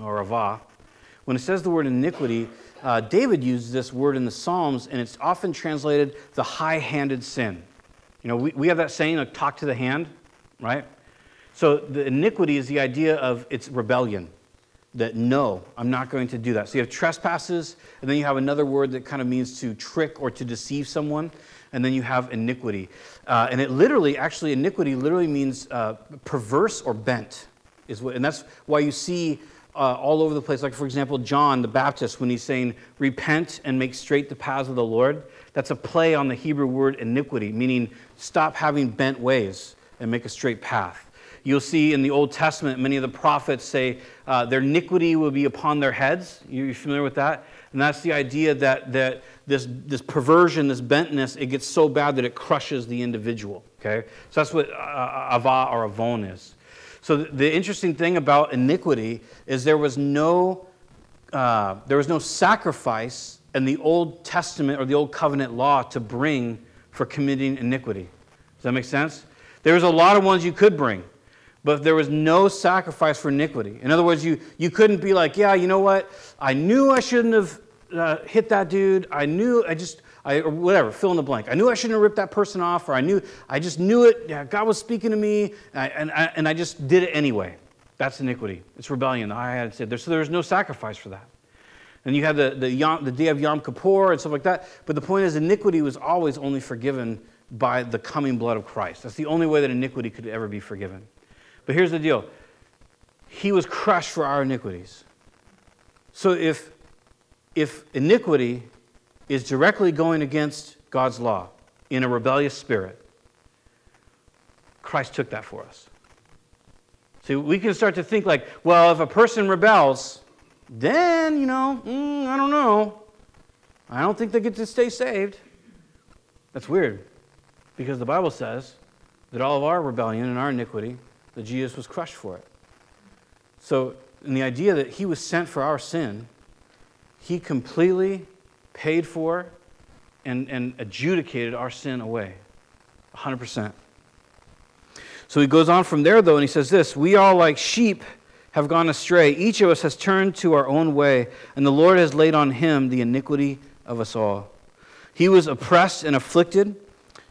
or avah, when it says the word iniquity, uh, David uses this word in the Psalms, and it's often translated the high handed sin. You know, we, we have that saying, like, talk to the hand, right? So the iniquity is the idea of its rebellion. That no, I'm not going to do that. So you have trespasses, and then you have another word that kind of means to trick or to deceive someone and then you have iniquity. Uh, and it literally, actually, iniquity literally means uh, perverse or bent. Is what, and that's why you see uh, all over the place. Like, for example, John the Baptist, when he's saying, Repent and make straight the paths of the Lord, that's a play on the Hebrew word iniquity, meaning stop having bent ways and make a straight path. You'll see in the Old Testament, many of the prophets say uh, their iniquity will be upon their heads. You're familiar with that? And that's the idea that, that this, this perversion, this bentness, it gets so bad that it crushes the individual. Okay? So that's what uh, uh ava or avon is. So the interesting thing about iniquity is there was no, uh, there was no sacrifice in the Old Testament or the Old Covenant law to bring for committing iniquity. Does that make sense? There was a lot of ones you could bring, but there was no sacrifice for iniquity. In other words, you, you couldn't be like, yeah, you know what? I knew I shouldn't have uh, hit that dude. I knew, I just, I, or whatever, fill in the blank. I knew I shouldn't have ripped that person off, or I knew, I just knew it. Yeah, God was speaking to me, and I, and, I, and I just did it anyway. That's iniquity. It's rebellion. I had said there, so there was no sacrifice for that. And you have the, the, Yom, the day of Yom Kippur and stuff like that. But the point is, iniquity was always only forgiven by the coming blood of Christ. That's the only way that iniquity could ever be forgiven. But here's the deal He was crushed for our iniquities. So if if iniquity is directly going against God's law in a rebellious spirit, Christ took that for us. See, we can start to think like, well, if a person rebels, then, you know, mm, I don't know. I don't think they get to stay saved. That's weird because the Bible says that all of our rebellion and our iniquity, that Jesus was crushed for it. So, in the idea that he was sent for our sin, he completely paid for and, and adjudicated our sin away. 100%. So he goes on from there, though, and he says this We all, like sheep, have gone astray. Each of us has turned to our own way, and the Lord has laid on him the iniquity of us all. He was oppressed and afflicted,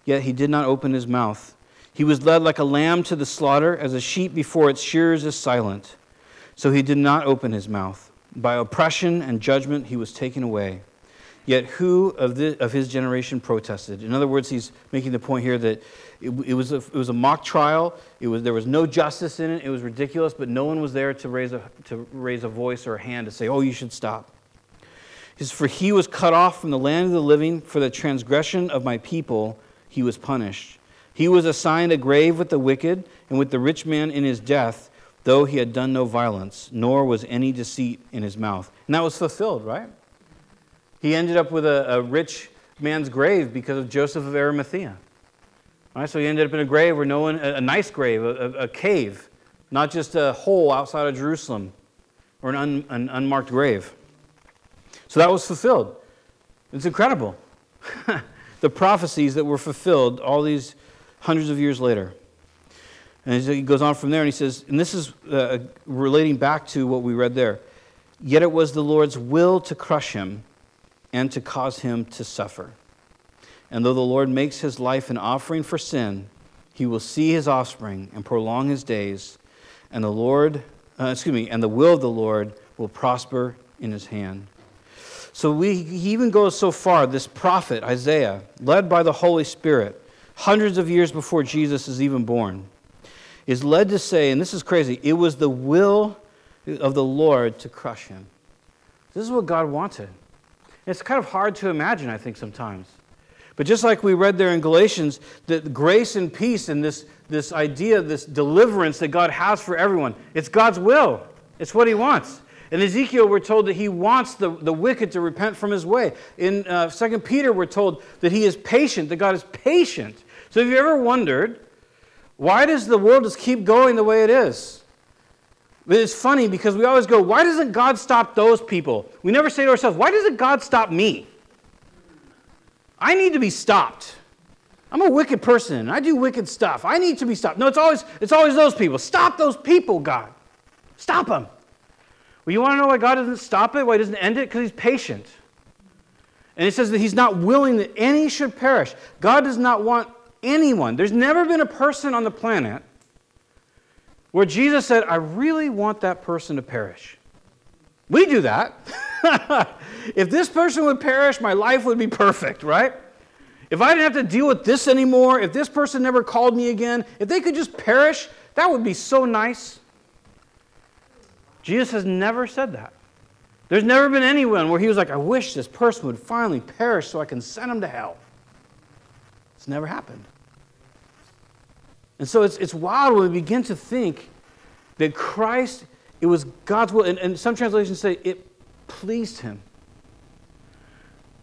yet he did not open his mouth. He was led like a lamb to the slaughter, as a sheep before its shears is silent. So he did not open his mouth. By oppression and judgment he was taken away. Yet who of, the, of his generation protested? In other words, he's making the point here that it, it, was, a, it was a mock trial. It was, there was no justice in it. It was ridiculous, but no one was there to raise a, to raise a voice or a hand to say, oh, you should stop. He says, For he was cut off from the land of the living. For the transgression of my people he was punished. He was assigned a grave with the wicked and with the rich man in his death though he had done no violence, nor was any deceit in his mouth. And that was fulfilled, right? He ended up with a, a rich man's grave because of Joseph of Arimathea. All right, so he ended up in a grave where no one, a, a nice grave, a, a, cave, not just a hole outside of Jerusalem or an, un, an unmarked grave. So that was fulfilled. It's incredible. the prophecies that were fulfilled all these hundreds of years later. And he goes on from there and he says, and this is uh, relating back to what we read there. Yet it was the Lord's will to crush him and to cause him to suffer. And though the Lord makes his life an offering for sin, he will see his offspring and prolong his days, and the Lord, uh, excuse me, and the will of the Lord will prosper in his hand. So we, he even goes so far, this prophet, Isaiah, led by the Holy Spirit, hundreds of years before Jesus is even born, is led to say, and this is crazy, it was the will of the Lord to crush him. This is what God wanted. It's kind of hard to imagine, I think, sometimes. But just like we read there in Galatians, that grace and peace and this, this idea, this deliverance that God has for everyone, it's God's will. It's what He wants. In Ezekiel, we're told that He wants the, the wicked to repent from his way. In uh, 2 Peter, we're told that He is patient, that God is patient. So have you ever wondered, why does the world just keep going the way it is? But it's funny because we always go, why doesn't God stop those people? We never say to ourselves, why doesn't God stop me? I need to be stopped. I'm a wicked person. I do wicked stuff. I need to be stopped. No, it's always, it's always those people. Stop those people, God. Stop them. Well, you want to know why God doesn't stop it? Why he doesn't end it? Because he's patient. And it says that he's not willing that any should perish. God does not want anyone. There's never been a person on the planet where Jesus said, I really want that person to perish. We do that. if this person would perish, my life would be perfect, right? If I didn't have to deal with this anymore, if this person never called me again, if they could just perish, that would be so nice. Jesus has never said that. There's never been anyone where he was like, I wish this person would finally perish so I can send him to hell. It's never happened. And so it's, it's wild when we begin to think that Christ, it was God's will, and, and some translations say it pleased him.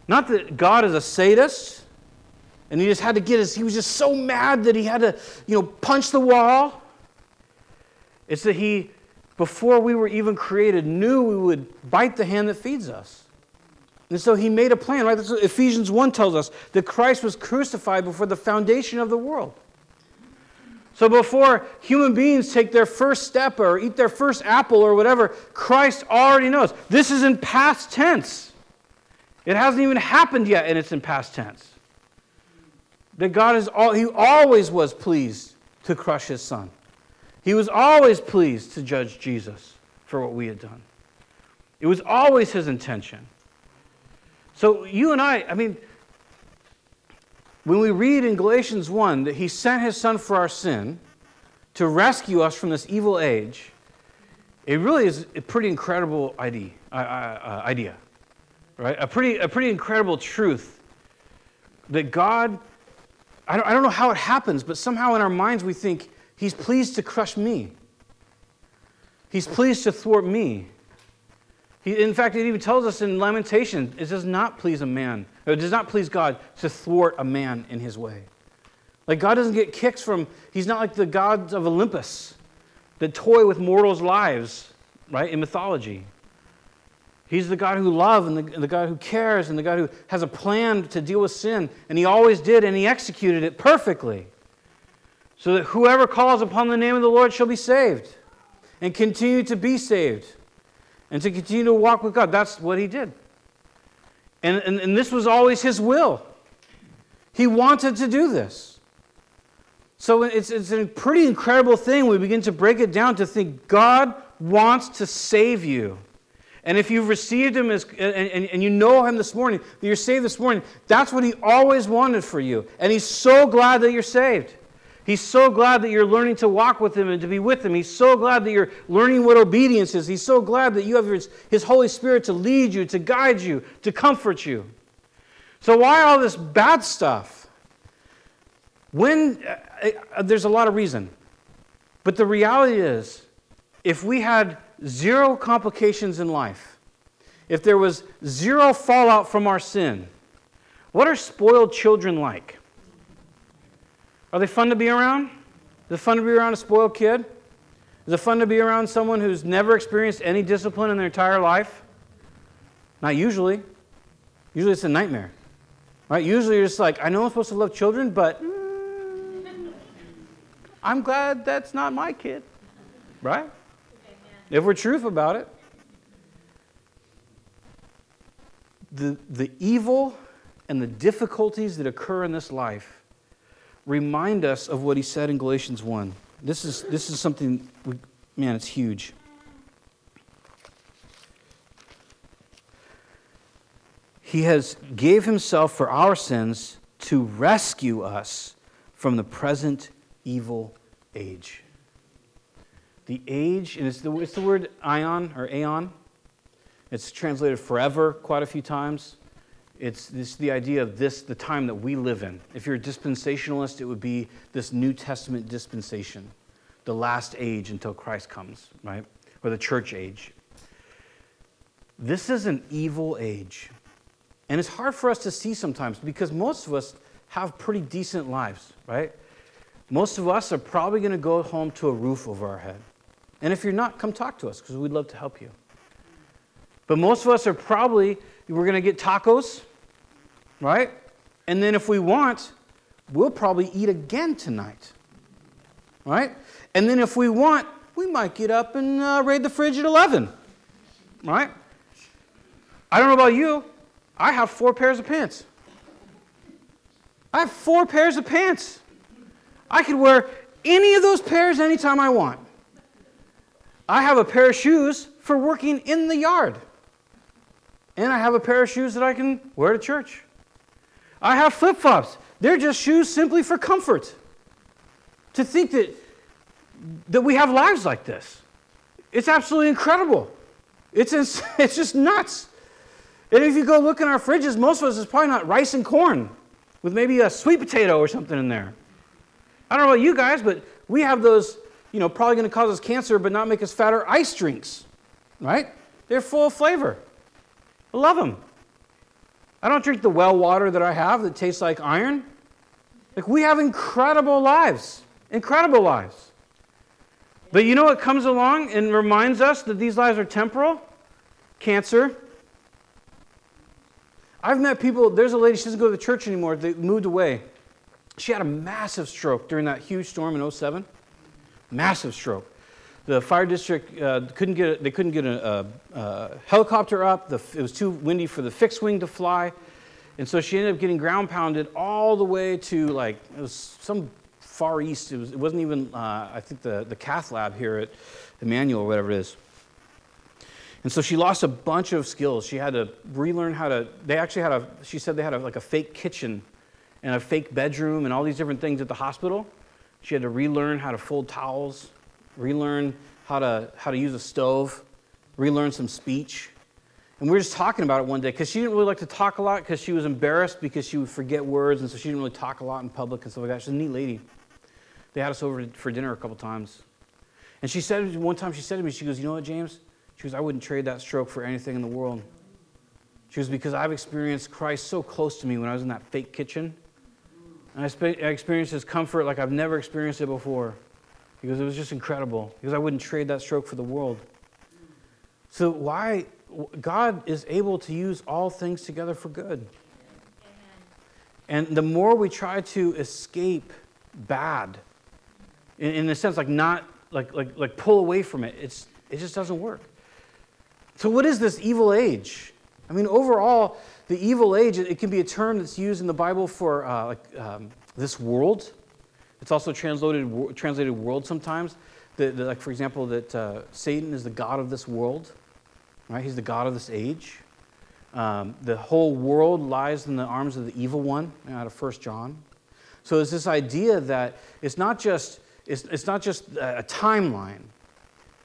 Not that God is a sadist, and he just had to get his, he was just so mad that he had to, you know, punch the wall. It's that he, before we were even created, knew we would bite the hand that feeds us. And so he made a plan, right? Ephesians 1 tells us that Christ was crucified before the foundation of the world. So before human beings take their first step or eat their first apple or whatever, Christ already knows. This is in past tense. It hasn't even happened yet, and it's in past tense. That God is all, He always was pleased to crush His Son. He was always pleased to judge Jesus for what we had done. It was always His intention. So you and I, I mean, when we read in Galatians 1 that he sent his son for our sin to rescue us from this evil age, it really is a pretty incredible idea, uh, uh, idea right? A pretty, a pretty incredible truth that God, I don't, I don't know how it happens, but somehow in our minds we think, He's pleased to crush me. He's pleased to thwart me. He, in fact, it even tells us in Lamentation, it does not please a man, it does not please God to thwart a man in his way. Like God doesn't get kicks from, he's not like the gods of Olympus that toy with mortals' lives, right, in mythology. He's the God who loves and the, the God who cares and the God who has a plan to deal with sin. And he always did, and he executed it perfectly. So that whoever calls upon the name of the Lord shall be saved and continue to be saved and to continue to walk with God. That's what he did. And, and, and this was always his will. He wanted to do this. So it's, it's a pretty incredible thing. We begin to break it down to think God wants to save you. And if you've received him as, and, and, and, you know him this morning, that you're saved this morning, that's what he always wanted for you. And he's so glad that you're saved. He's so glad that you're learning to walk with Him and to be with Him. He's so glad that you're learning what obedience is. He's so glad that you have His, His Holy Spirit to lead you, to guide you, to comfort you. So, why all this bad stuff? When uh, uh, there's a lot of reason. But the reality is, if we had zero complications in life, if there was zero fallout from our sin, what are spoiled children like? Are they fun to be around? Is it fun to be around a spoiled kid? Is it fun to be around someone who's never experienced any discipline in their entire life? Not usually. Usually it's a nightmare. Right? Usually you're just like, I know I'm supposed to love children, but mm, I'm glad that's not my kid. Right? If we're truth about it. the, the evil and the difficulties that occur in this life remind us of what he said in Galatians 1. This is, this is something, we, man, it's huge. He has gave himself for our sins to rescue us from the present evil age. The age, and it's the, it's the word ion or aeon. It's translated forever quite a few times. It's the idea of this, the time that we live in. If you're a dispensationalist, it would be this New Testament dispensation, the last age until Christ comes, right? Or the church age. This is an evil age. And it's hard for us to see sometimes because most of us have pretty decent lives, right? Most of us are probably going to go home to a roof over our head. And if you're not, come talk to us because we'd love to help you. But most of us are probably, we're going to get tacos, right? And then if we want, we'll probably eat again tonight, right? And then if we want, we might get up and uh, raid the fridge at 11, right? I don't know about you, I have four pairs of pants. I have four pairs of pants. I could wear any of those pairs anytime I want. I have a pair of shoes for working in the yard. And I have a pair of shoes that I can wear to church. I have flip flops. They're just shoes simply for comfort. To think that, that we have lives like this, it's absolutely incredible. It's, it's just nuts. And if you go look in our fridges, most of us is probably not rice and corn with maybe a sweet potato or something in there. I don't know about you guys, but we have those, you know, probably going to cause us cancer but not make us fatter ice drinks, right? They're full of flavor. I love them. I don't drink the well water that I have that tastes like iron. Like, we have incredible lives, incredible lives. But you know what comes along and reminds us that these lives are temporal? Cancer. I've met people, there's a lady, she doesn't go to the church anymore, they moved away. She had a massive stroke during that huge storm in 07. Massive stroke. The fire district uh, couldn't get, they couldn't get a, a, a helicopter up. The, it was too windy for the fixed wing to fly. And so she ended up getting ground pounded all the way to like, it was some far east. It, was, wasn't even, uh, I think, the, the cath lab here at Emmanuel or whatever it is. And so she lost a bunch of skills. She had to relearn how to, they actually had a, she said they had a, like a fake kitchen and a fake bedroom and all these different things at the hospital. She had to relearn how to fold towels, relearn how to, how to use a stove, relearn some speech. And we were just talking about it one day because she didn't really like to talk a lot because she was embarrassed because she would forget words, and so she didn't really talk a lot in public and stuff like that. She's a neat lady. They had us over for dinner a couple times. And she said, one time she said to me, she goes, You know what, James? She goes, I wouldn't trade that stroke for anything in the world. She goes, Because I've experienced Christ so close to me when I was in that fake kitchen. And I, I experienced his comfort like I've never experienced it before. Because it was just incredible. Because I wouldn't trade that stroke for the world. So, why? God is able to use all things together for good. And the more we try to escape bad, in, in a sense, like not, like, like, like pull away from it, it's, it just doesn't work. So, what is this evil age? I mean, overall, the evil age, it can be a term that's used in the Bible for uh, like, um, this world. It's also translated, translated world sometimes. The, the, like, for example, that uh, Satan is the God of this world, right? He's the God of this age. Um, the whole world lies in the arms of the evil one, out of 1 John. So there's this idea that it's not just, it's, it's not just a timeline,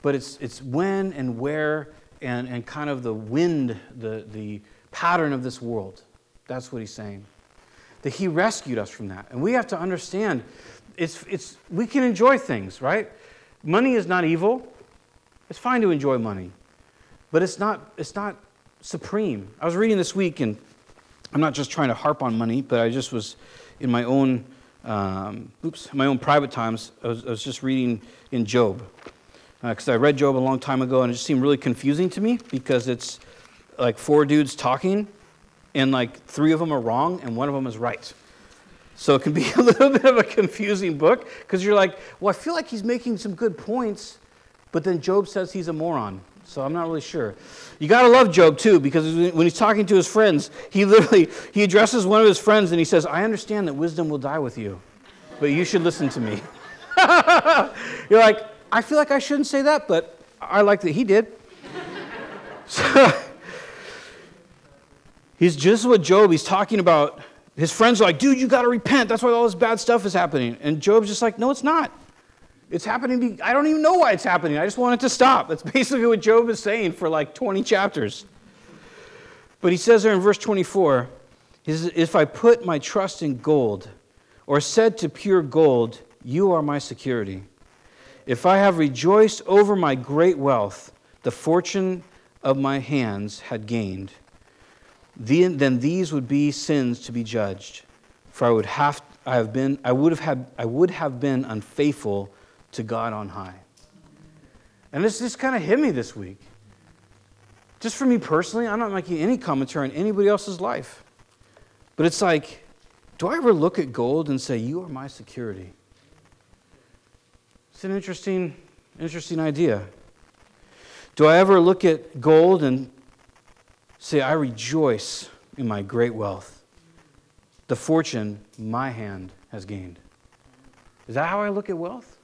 but it's, it's when and where and, and kind of the wind, the, the pattern of this world. That's what he's saying. That he rescued us from that. And we have to understand it's, it's, we can enjoy things, right? Money is not evil. It's fine to enjoy money, but it's not, it's not supreme. I was reading this week, and I'm not just trying to harp on money, but I just was in my own, um, oops, my own private times. I was, I was just reading in Job because uh, I read Job a long time ago, and it just seemed really confusing to me because it's like four dudes talking, and like three of them are wrong, and one of them is right. So it can be a little bit of a confusing book because you're like, well, I feel like he's making some good points, but then Job says he's a moron. So I'm not really sure. You got to love Job too, because when he's talking to his friends, he literally he addresses one of his friends and he says, "I understand that wisdom will die with you, but you should listen to me." You're like, I feel like I shouldn't say that, but I like that he did. so, he's just what Job. He's talking about. His friends are like, "Dude, you got to repent. That's why all this bad stuff is happening." And Job's just like, "No, it's not." It's happening. I don't even know why it's happening. I just want it to stop. That's basically what Job is saying for like 20 chapters. But he says there in verse 24, if I put my trust in gold, or said to pure gold, You are my security. If I have rejoiced over my great wealth, the fortune of my hands had gained, then these would be sins to be judged. For I would have, I have been, I would have had, I would have been unfaithful to God on high. And this just kind of hit me this week. Just for me personally, I'm not making any commentary on anybody else's life. But it's like, do I ever look at gold and say, You are my security? It's an interesting, interesting idea. Do I ever look at gold and say, I rejoice in my great wealth, the fortune my hand has gained? Is that how I look at wealth?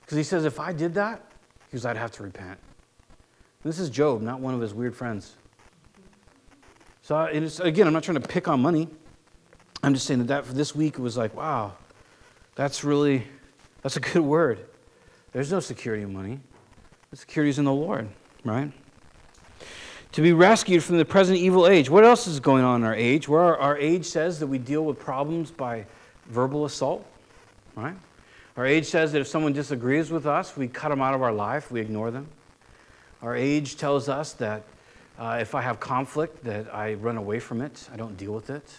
Because he says, if I did that, he goes, I'd have to repent. This is Job, not one of his weird friends. So, again, I'm not trying to pick on money. I'm just saying that, that for this week, it was like, wow, that's really, that's a good word. There's no security in money. The security is in the Lord, right? To be rescued from the present evil age. What else is going on in our age? Where our, our age says that we deal with problems by verbal assault, right? Our age says that if someone disagrees with us, we cut them out of our life, we ignore them. Our age tells us that uh, if I have conflict, that I run away from it, I don't deal with it.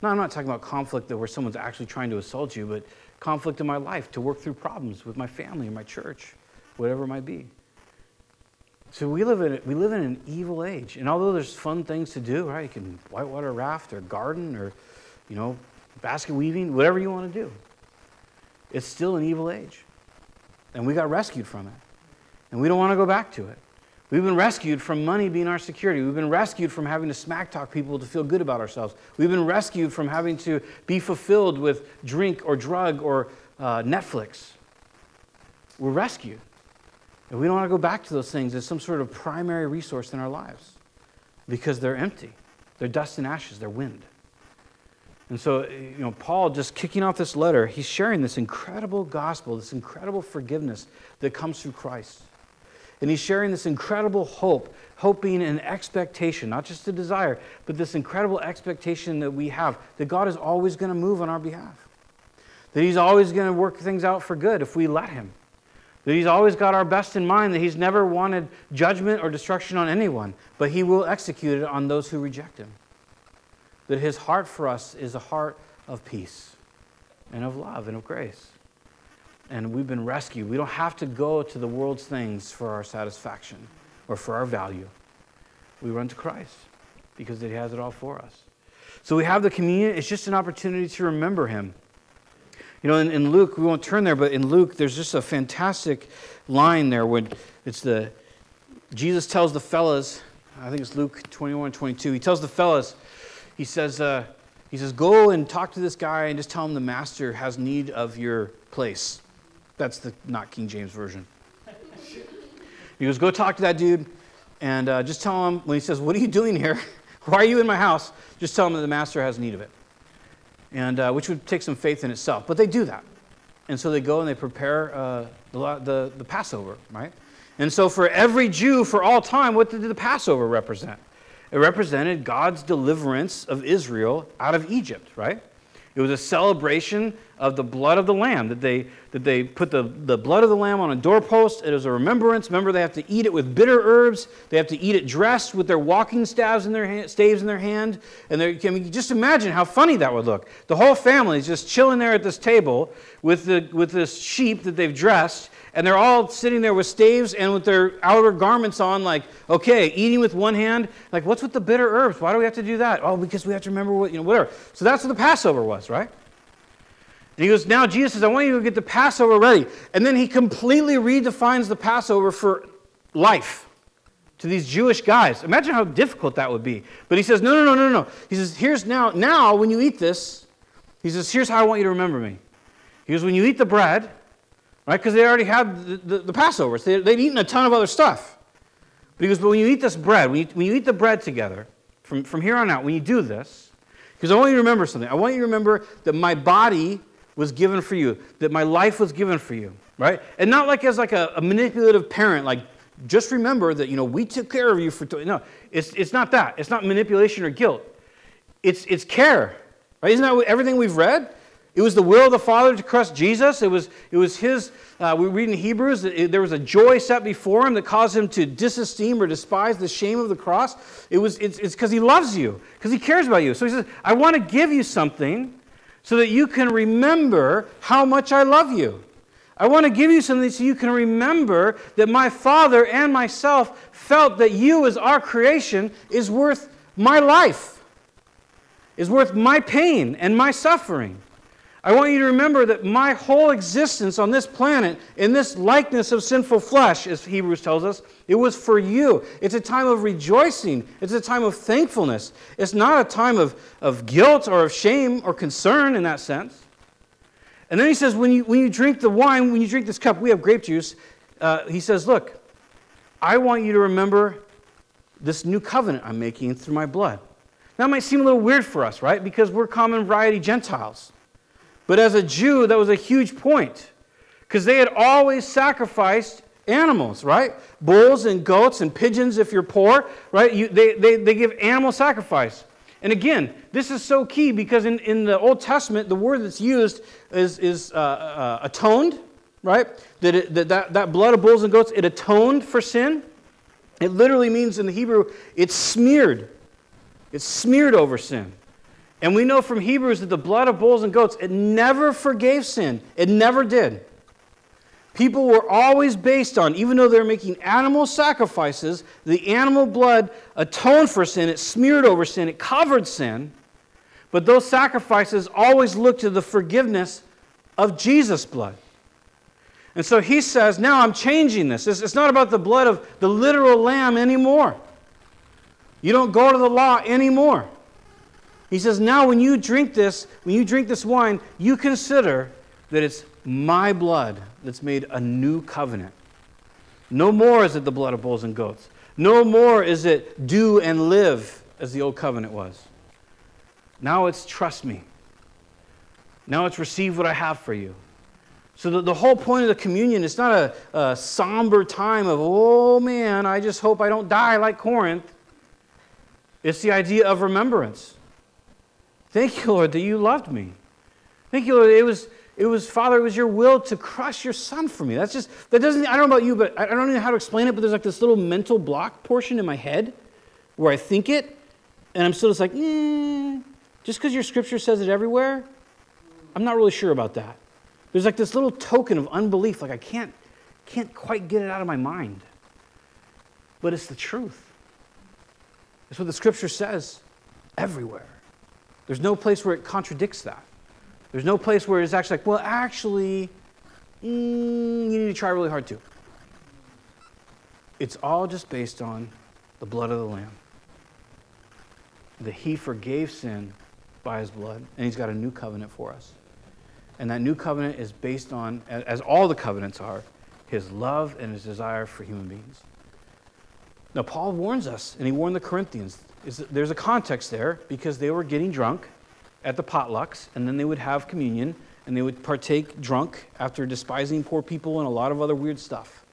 No, I'm not talking about conflict that where someone's actually trying to assault you, but conflict in my life to work through problems with my family or my church, whatever it might be. So we live in we live in an evil age, and although there's fun things to do, right? You can whitewater raft or garden or, you know, basket weaving, whatever you want to do. It's still an evil age. And we got rescued from it. And we don't want to go back to it. We've been rescued from money being our security. We've been rescued from having to smack talk people to feel good about ourselves. We've been rescued from having to be fulfilled with drink or drug or uh, Netflix. We're rescued. And we don't want to go back to those things as some sort of primary resource in our lives because they're empty. They're dust and ashes, they're wind. And so, you know, Paul just kicking off this letter, he's sharing this incredible gospel, this incredible forgiveness that comes through Christ. And he's sharing this incredible hope, hoping being an expectation, not just a desire, but this incredible expectation that we have that God is always going to move on our behalf. That he's always going to work things out for good if we let him. That he's always got our best in mind, that he's never wanted judgment or destruction on anyone, but he will execute it on those who reject him that his heart for us is a heart of peace and of love and of grace. And we've been rescued. We don't have to go to the world's things for our satisfaction or for our value. We run to Christ because he has it all for us. So we have the communion. It's just an opportunity to remember him. You know, in, in, Luke, we won't turn there, but in Luke, there's just a fantastic line there when it's the Jesus tells the fellas, I think it's Luke 21, 22, he tells the fellas, he says, uh, he says, go and talk to this guy and just tell him the master has need of your place. That's the not King James version. He goes, go talk to that dude and uh, just tell him when he says, what are you doing here? Why are you in my house? Just tell him that the master has need of it. And uh, which would take some faith in itself. But they do that. And so they go and they prepare uh, the, the, the Passover, right? And so for every Jew for all time, what did the Passover represent? It represented God's deliverance of Israel out of Egypt, right? It was a celebration of the blood of the lamb, that they, that they put the, the blood of the lamb on a doorpost. It is a remembrance. Remember, they have to eat it with bitter herbs. They have to eat it dressed with their walking staves in their hand, staves in their hand. And I mean, just imagine how funny that would look. The whole family is just chilling there at this table with, the, with this sheep that they've dressed, and they're all sitting there with staves and with their outer garments on, like, okay, eating with one hand. Like, what's with the bitter herbs? Why do we have to do that? Oh, because we have to remember what, you know, whatever. So that's what the Passover was, right? And he goes, Now Jesus says, I want you to get the Passover ready. And then he completely redefines the Passover for life to these Jewish guys. Imagine how difficult that would be. But he says, no, no, no, no, no. He says, here's now, now when you eat this, he says, here's how I want you to remember me. He goes, when you eat the bread, right, because they already had the, the, the Passover, so they, they'd eaten a ton of other stuff. But he goes, but when you eat this bread, when you, when you eat the bread together, from, from here on out, when you do this, because I want you to remember something. I want you to remember that my body was given for you, that my life was given for you, right? And not like as like a, a manipulative parent, like just remember that, you know, we took care of you for, no, it's, it's not that. It's not manipulation or guilt. It's, it's care, right? Isn't that everything we've read? It was the will of the Father to crush Jesus. It was, it was his, uh, we read in Hebrews, that it, there was a joy set before him that caused him to disesteem or despise the shame of the cross. It was, it's because he loves you, because he cares about you. So he says, I want to give you something so that you can remember how much I love you. I want to give you something so you can remember that my Father and myself felt that you, as our creation, is worth my life, is worth my pain and my suffering. I want you to remember that my whole existence on this planet, in this likeness of sinful flesh, as Hebrews tells us, it was for you. It's a time of rejoicing, it's a time of thankfulness. It's not a time of, of guilt or of shame or concern in that sense. And then he says, when you, when you drink the wine, when you drink this cup, we have grape juice. Uh, he says, Look, I want you to remember this new covenant I'm making through my blood. That might seem a little weird for us, right? Because we're common variety Gentiles. But as a Jew, that was a huge point. Because they had always sacrificed animals, right? Bulls and goats and pigeons if you're poor, right? You, they, they, they give animal sacrifice. And again, this is so key because in, in the Old Testament, the word that's used is, is uh, uh, atoned, right? That, it, that, that that blood of bulls and goats, it atoned for sin. It literally means in the Hebrew, it's smeared. It's smeared over sin. And we know from Hebrews that the blood of bulls and goats, it never forgave sin. It never did. People were always based on, even though they're making animal sacrifices, the animal blood atoned for sin, it smeared over sin, it covered sin. But those sacrifices always looked to the forgiveness of Jesus' blood. And so he says, Now I'm changing this. It's not about the blood of the literal lamb anymore. You don't go to the law anymore. He says, Now when you drink this, when you drink this wine, you consider that it's my blood that's made a new covenant. No more is it the blood of bulls and goats. No more is it do and live as the old covenant was. Now it's trust me. Now it's receive what I have for you. So the, the whole point of the communion is not a, a somber time of, oh man, I just hope I don't die like Corinth. It's the idea of remembrance. Thank you, Lord, that you loved me. Thank you, Lord. It was, it was, Father, it was your will to crush your son for me. That's just, that doesn't, I don't know about you, but I don't know how to explain it, but there's like this little mental block portion in my head where I think it, and I'm still just like, mm, just because your scripture says it everywhere, I'm not really sure about that. There's like this little token of unbelief, like I can't, can't quite get it out of my mind. But it's the truth. It's what the scripture says everywhere. There's no place where it contradicts that. There's no place where it's actually like, well, actually, mm, you need to try really hard too. It's all just based on the blood of the Lamb. That He forgave sin by His blood, and He's got a new covenant for us. And that new covenant is based on, as all the covenants are, His love and His desire for human beings. Now, Paul warns us, and he warned the Corinthians. There's a context there because they were getting drunk at the potlucks, and then they would have communion, and they would partake drunk after despising poor people and a lot of other weird stuff.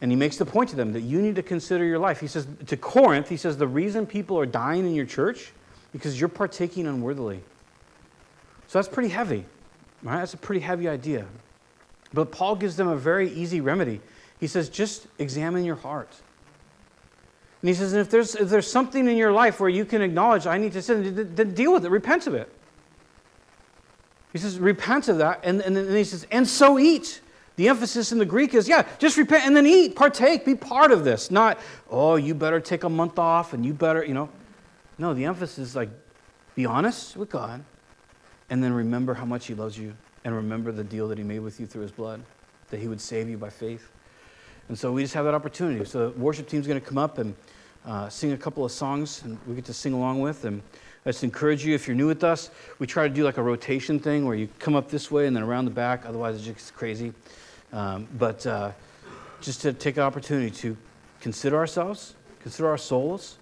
And he makes the point to them that you need to consider your life. He says to Corinth, he says, the reason people are dying in your church because you're partaking unworthily. So that's pretty heavy, right? That's a pretty heavy idea. But Paul gives them a very easy remedy. He says, just examine your heart. And he says, if there's, if there's something in your life where you can acknowledge, I need to sin, then deal with it, repent of it. He says, repent of that. And, and then he says, and so eat. The emphasis in the Greek is, yeah, just repent and then eat, partake, be part of this. Not, oh, you better take a month off and you better, you know. No, the emphasis is like, be honest with God and then remember how much He loves you and remember the deal that He made with you through His blood, that He would save you by faith. And so we just have that opportunity. So the worship team's going to come up and uh, sing a couple of songs, and we get to sing along with. And I just encourage you, if you're new with us, we try to do like a rotation thing where you come up this way and then around the back. Otherwise, it just crazy. Um, but uh, just to take an opportunity to consider ourselves, consider our souls,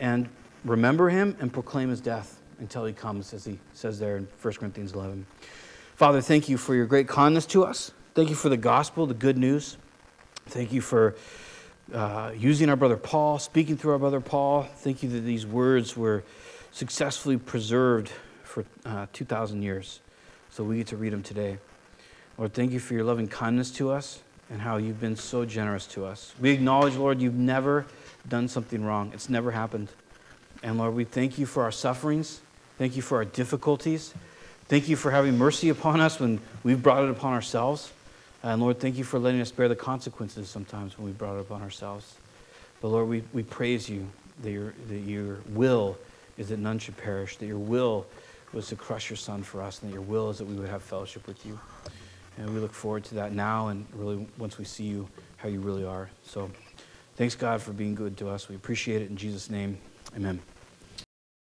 and remember Him and proclaim His death until He comes, as He says there in 1 Corinthians 11. Father, thank you for your great kindness to us. Thank you for the gospel, the good news. Thank you for uh, using our brother Paul, speaking through our brother Paul. Thank you that these words were successfully preserved for uh, 2,000 years. So we get to read them today. Lord, thank you for your loving kindness to us and how you've been so generous to us. We acknowledge, Lord, you've never done something wrong, it's never happened. And Lord, we thank you for our sufferings. Thank you for our difficulties. Thank you for having mercy upon us when we've brought it upon ourselves. And Lord, thank you for letting us bear the consequences sometimes when we brought it upon ourselves. But Lord, we, we praise you that your, that your will is that none should perish, that your will was to crush your son for us, and that your will is that we would have fellowship with you. And we look forward to that now and really once we see you, how you really are. So thanks, God, for being good to us. We appreciate it in Jesus' name. Amen.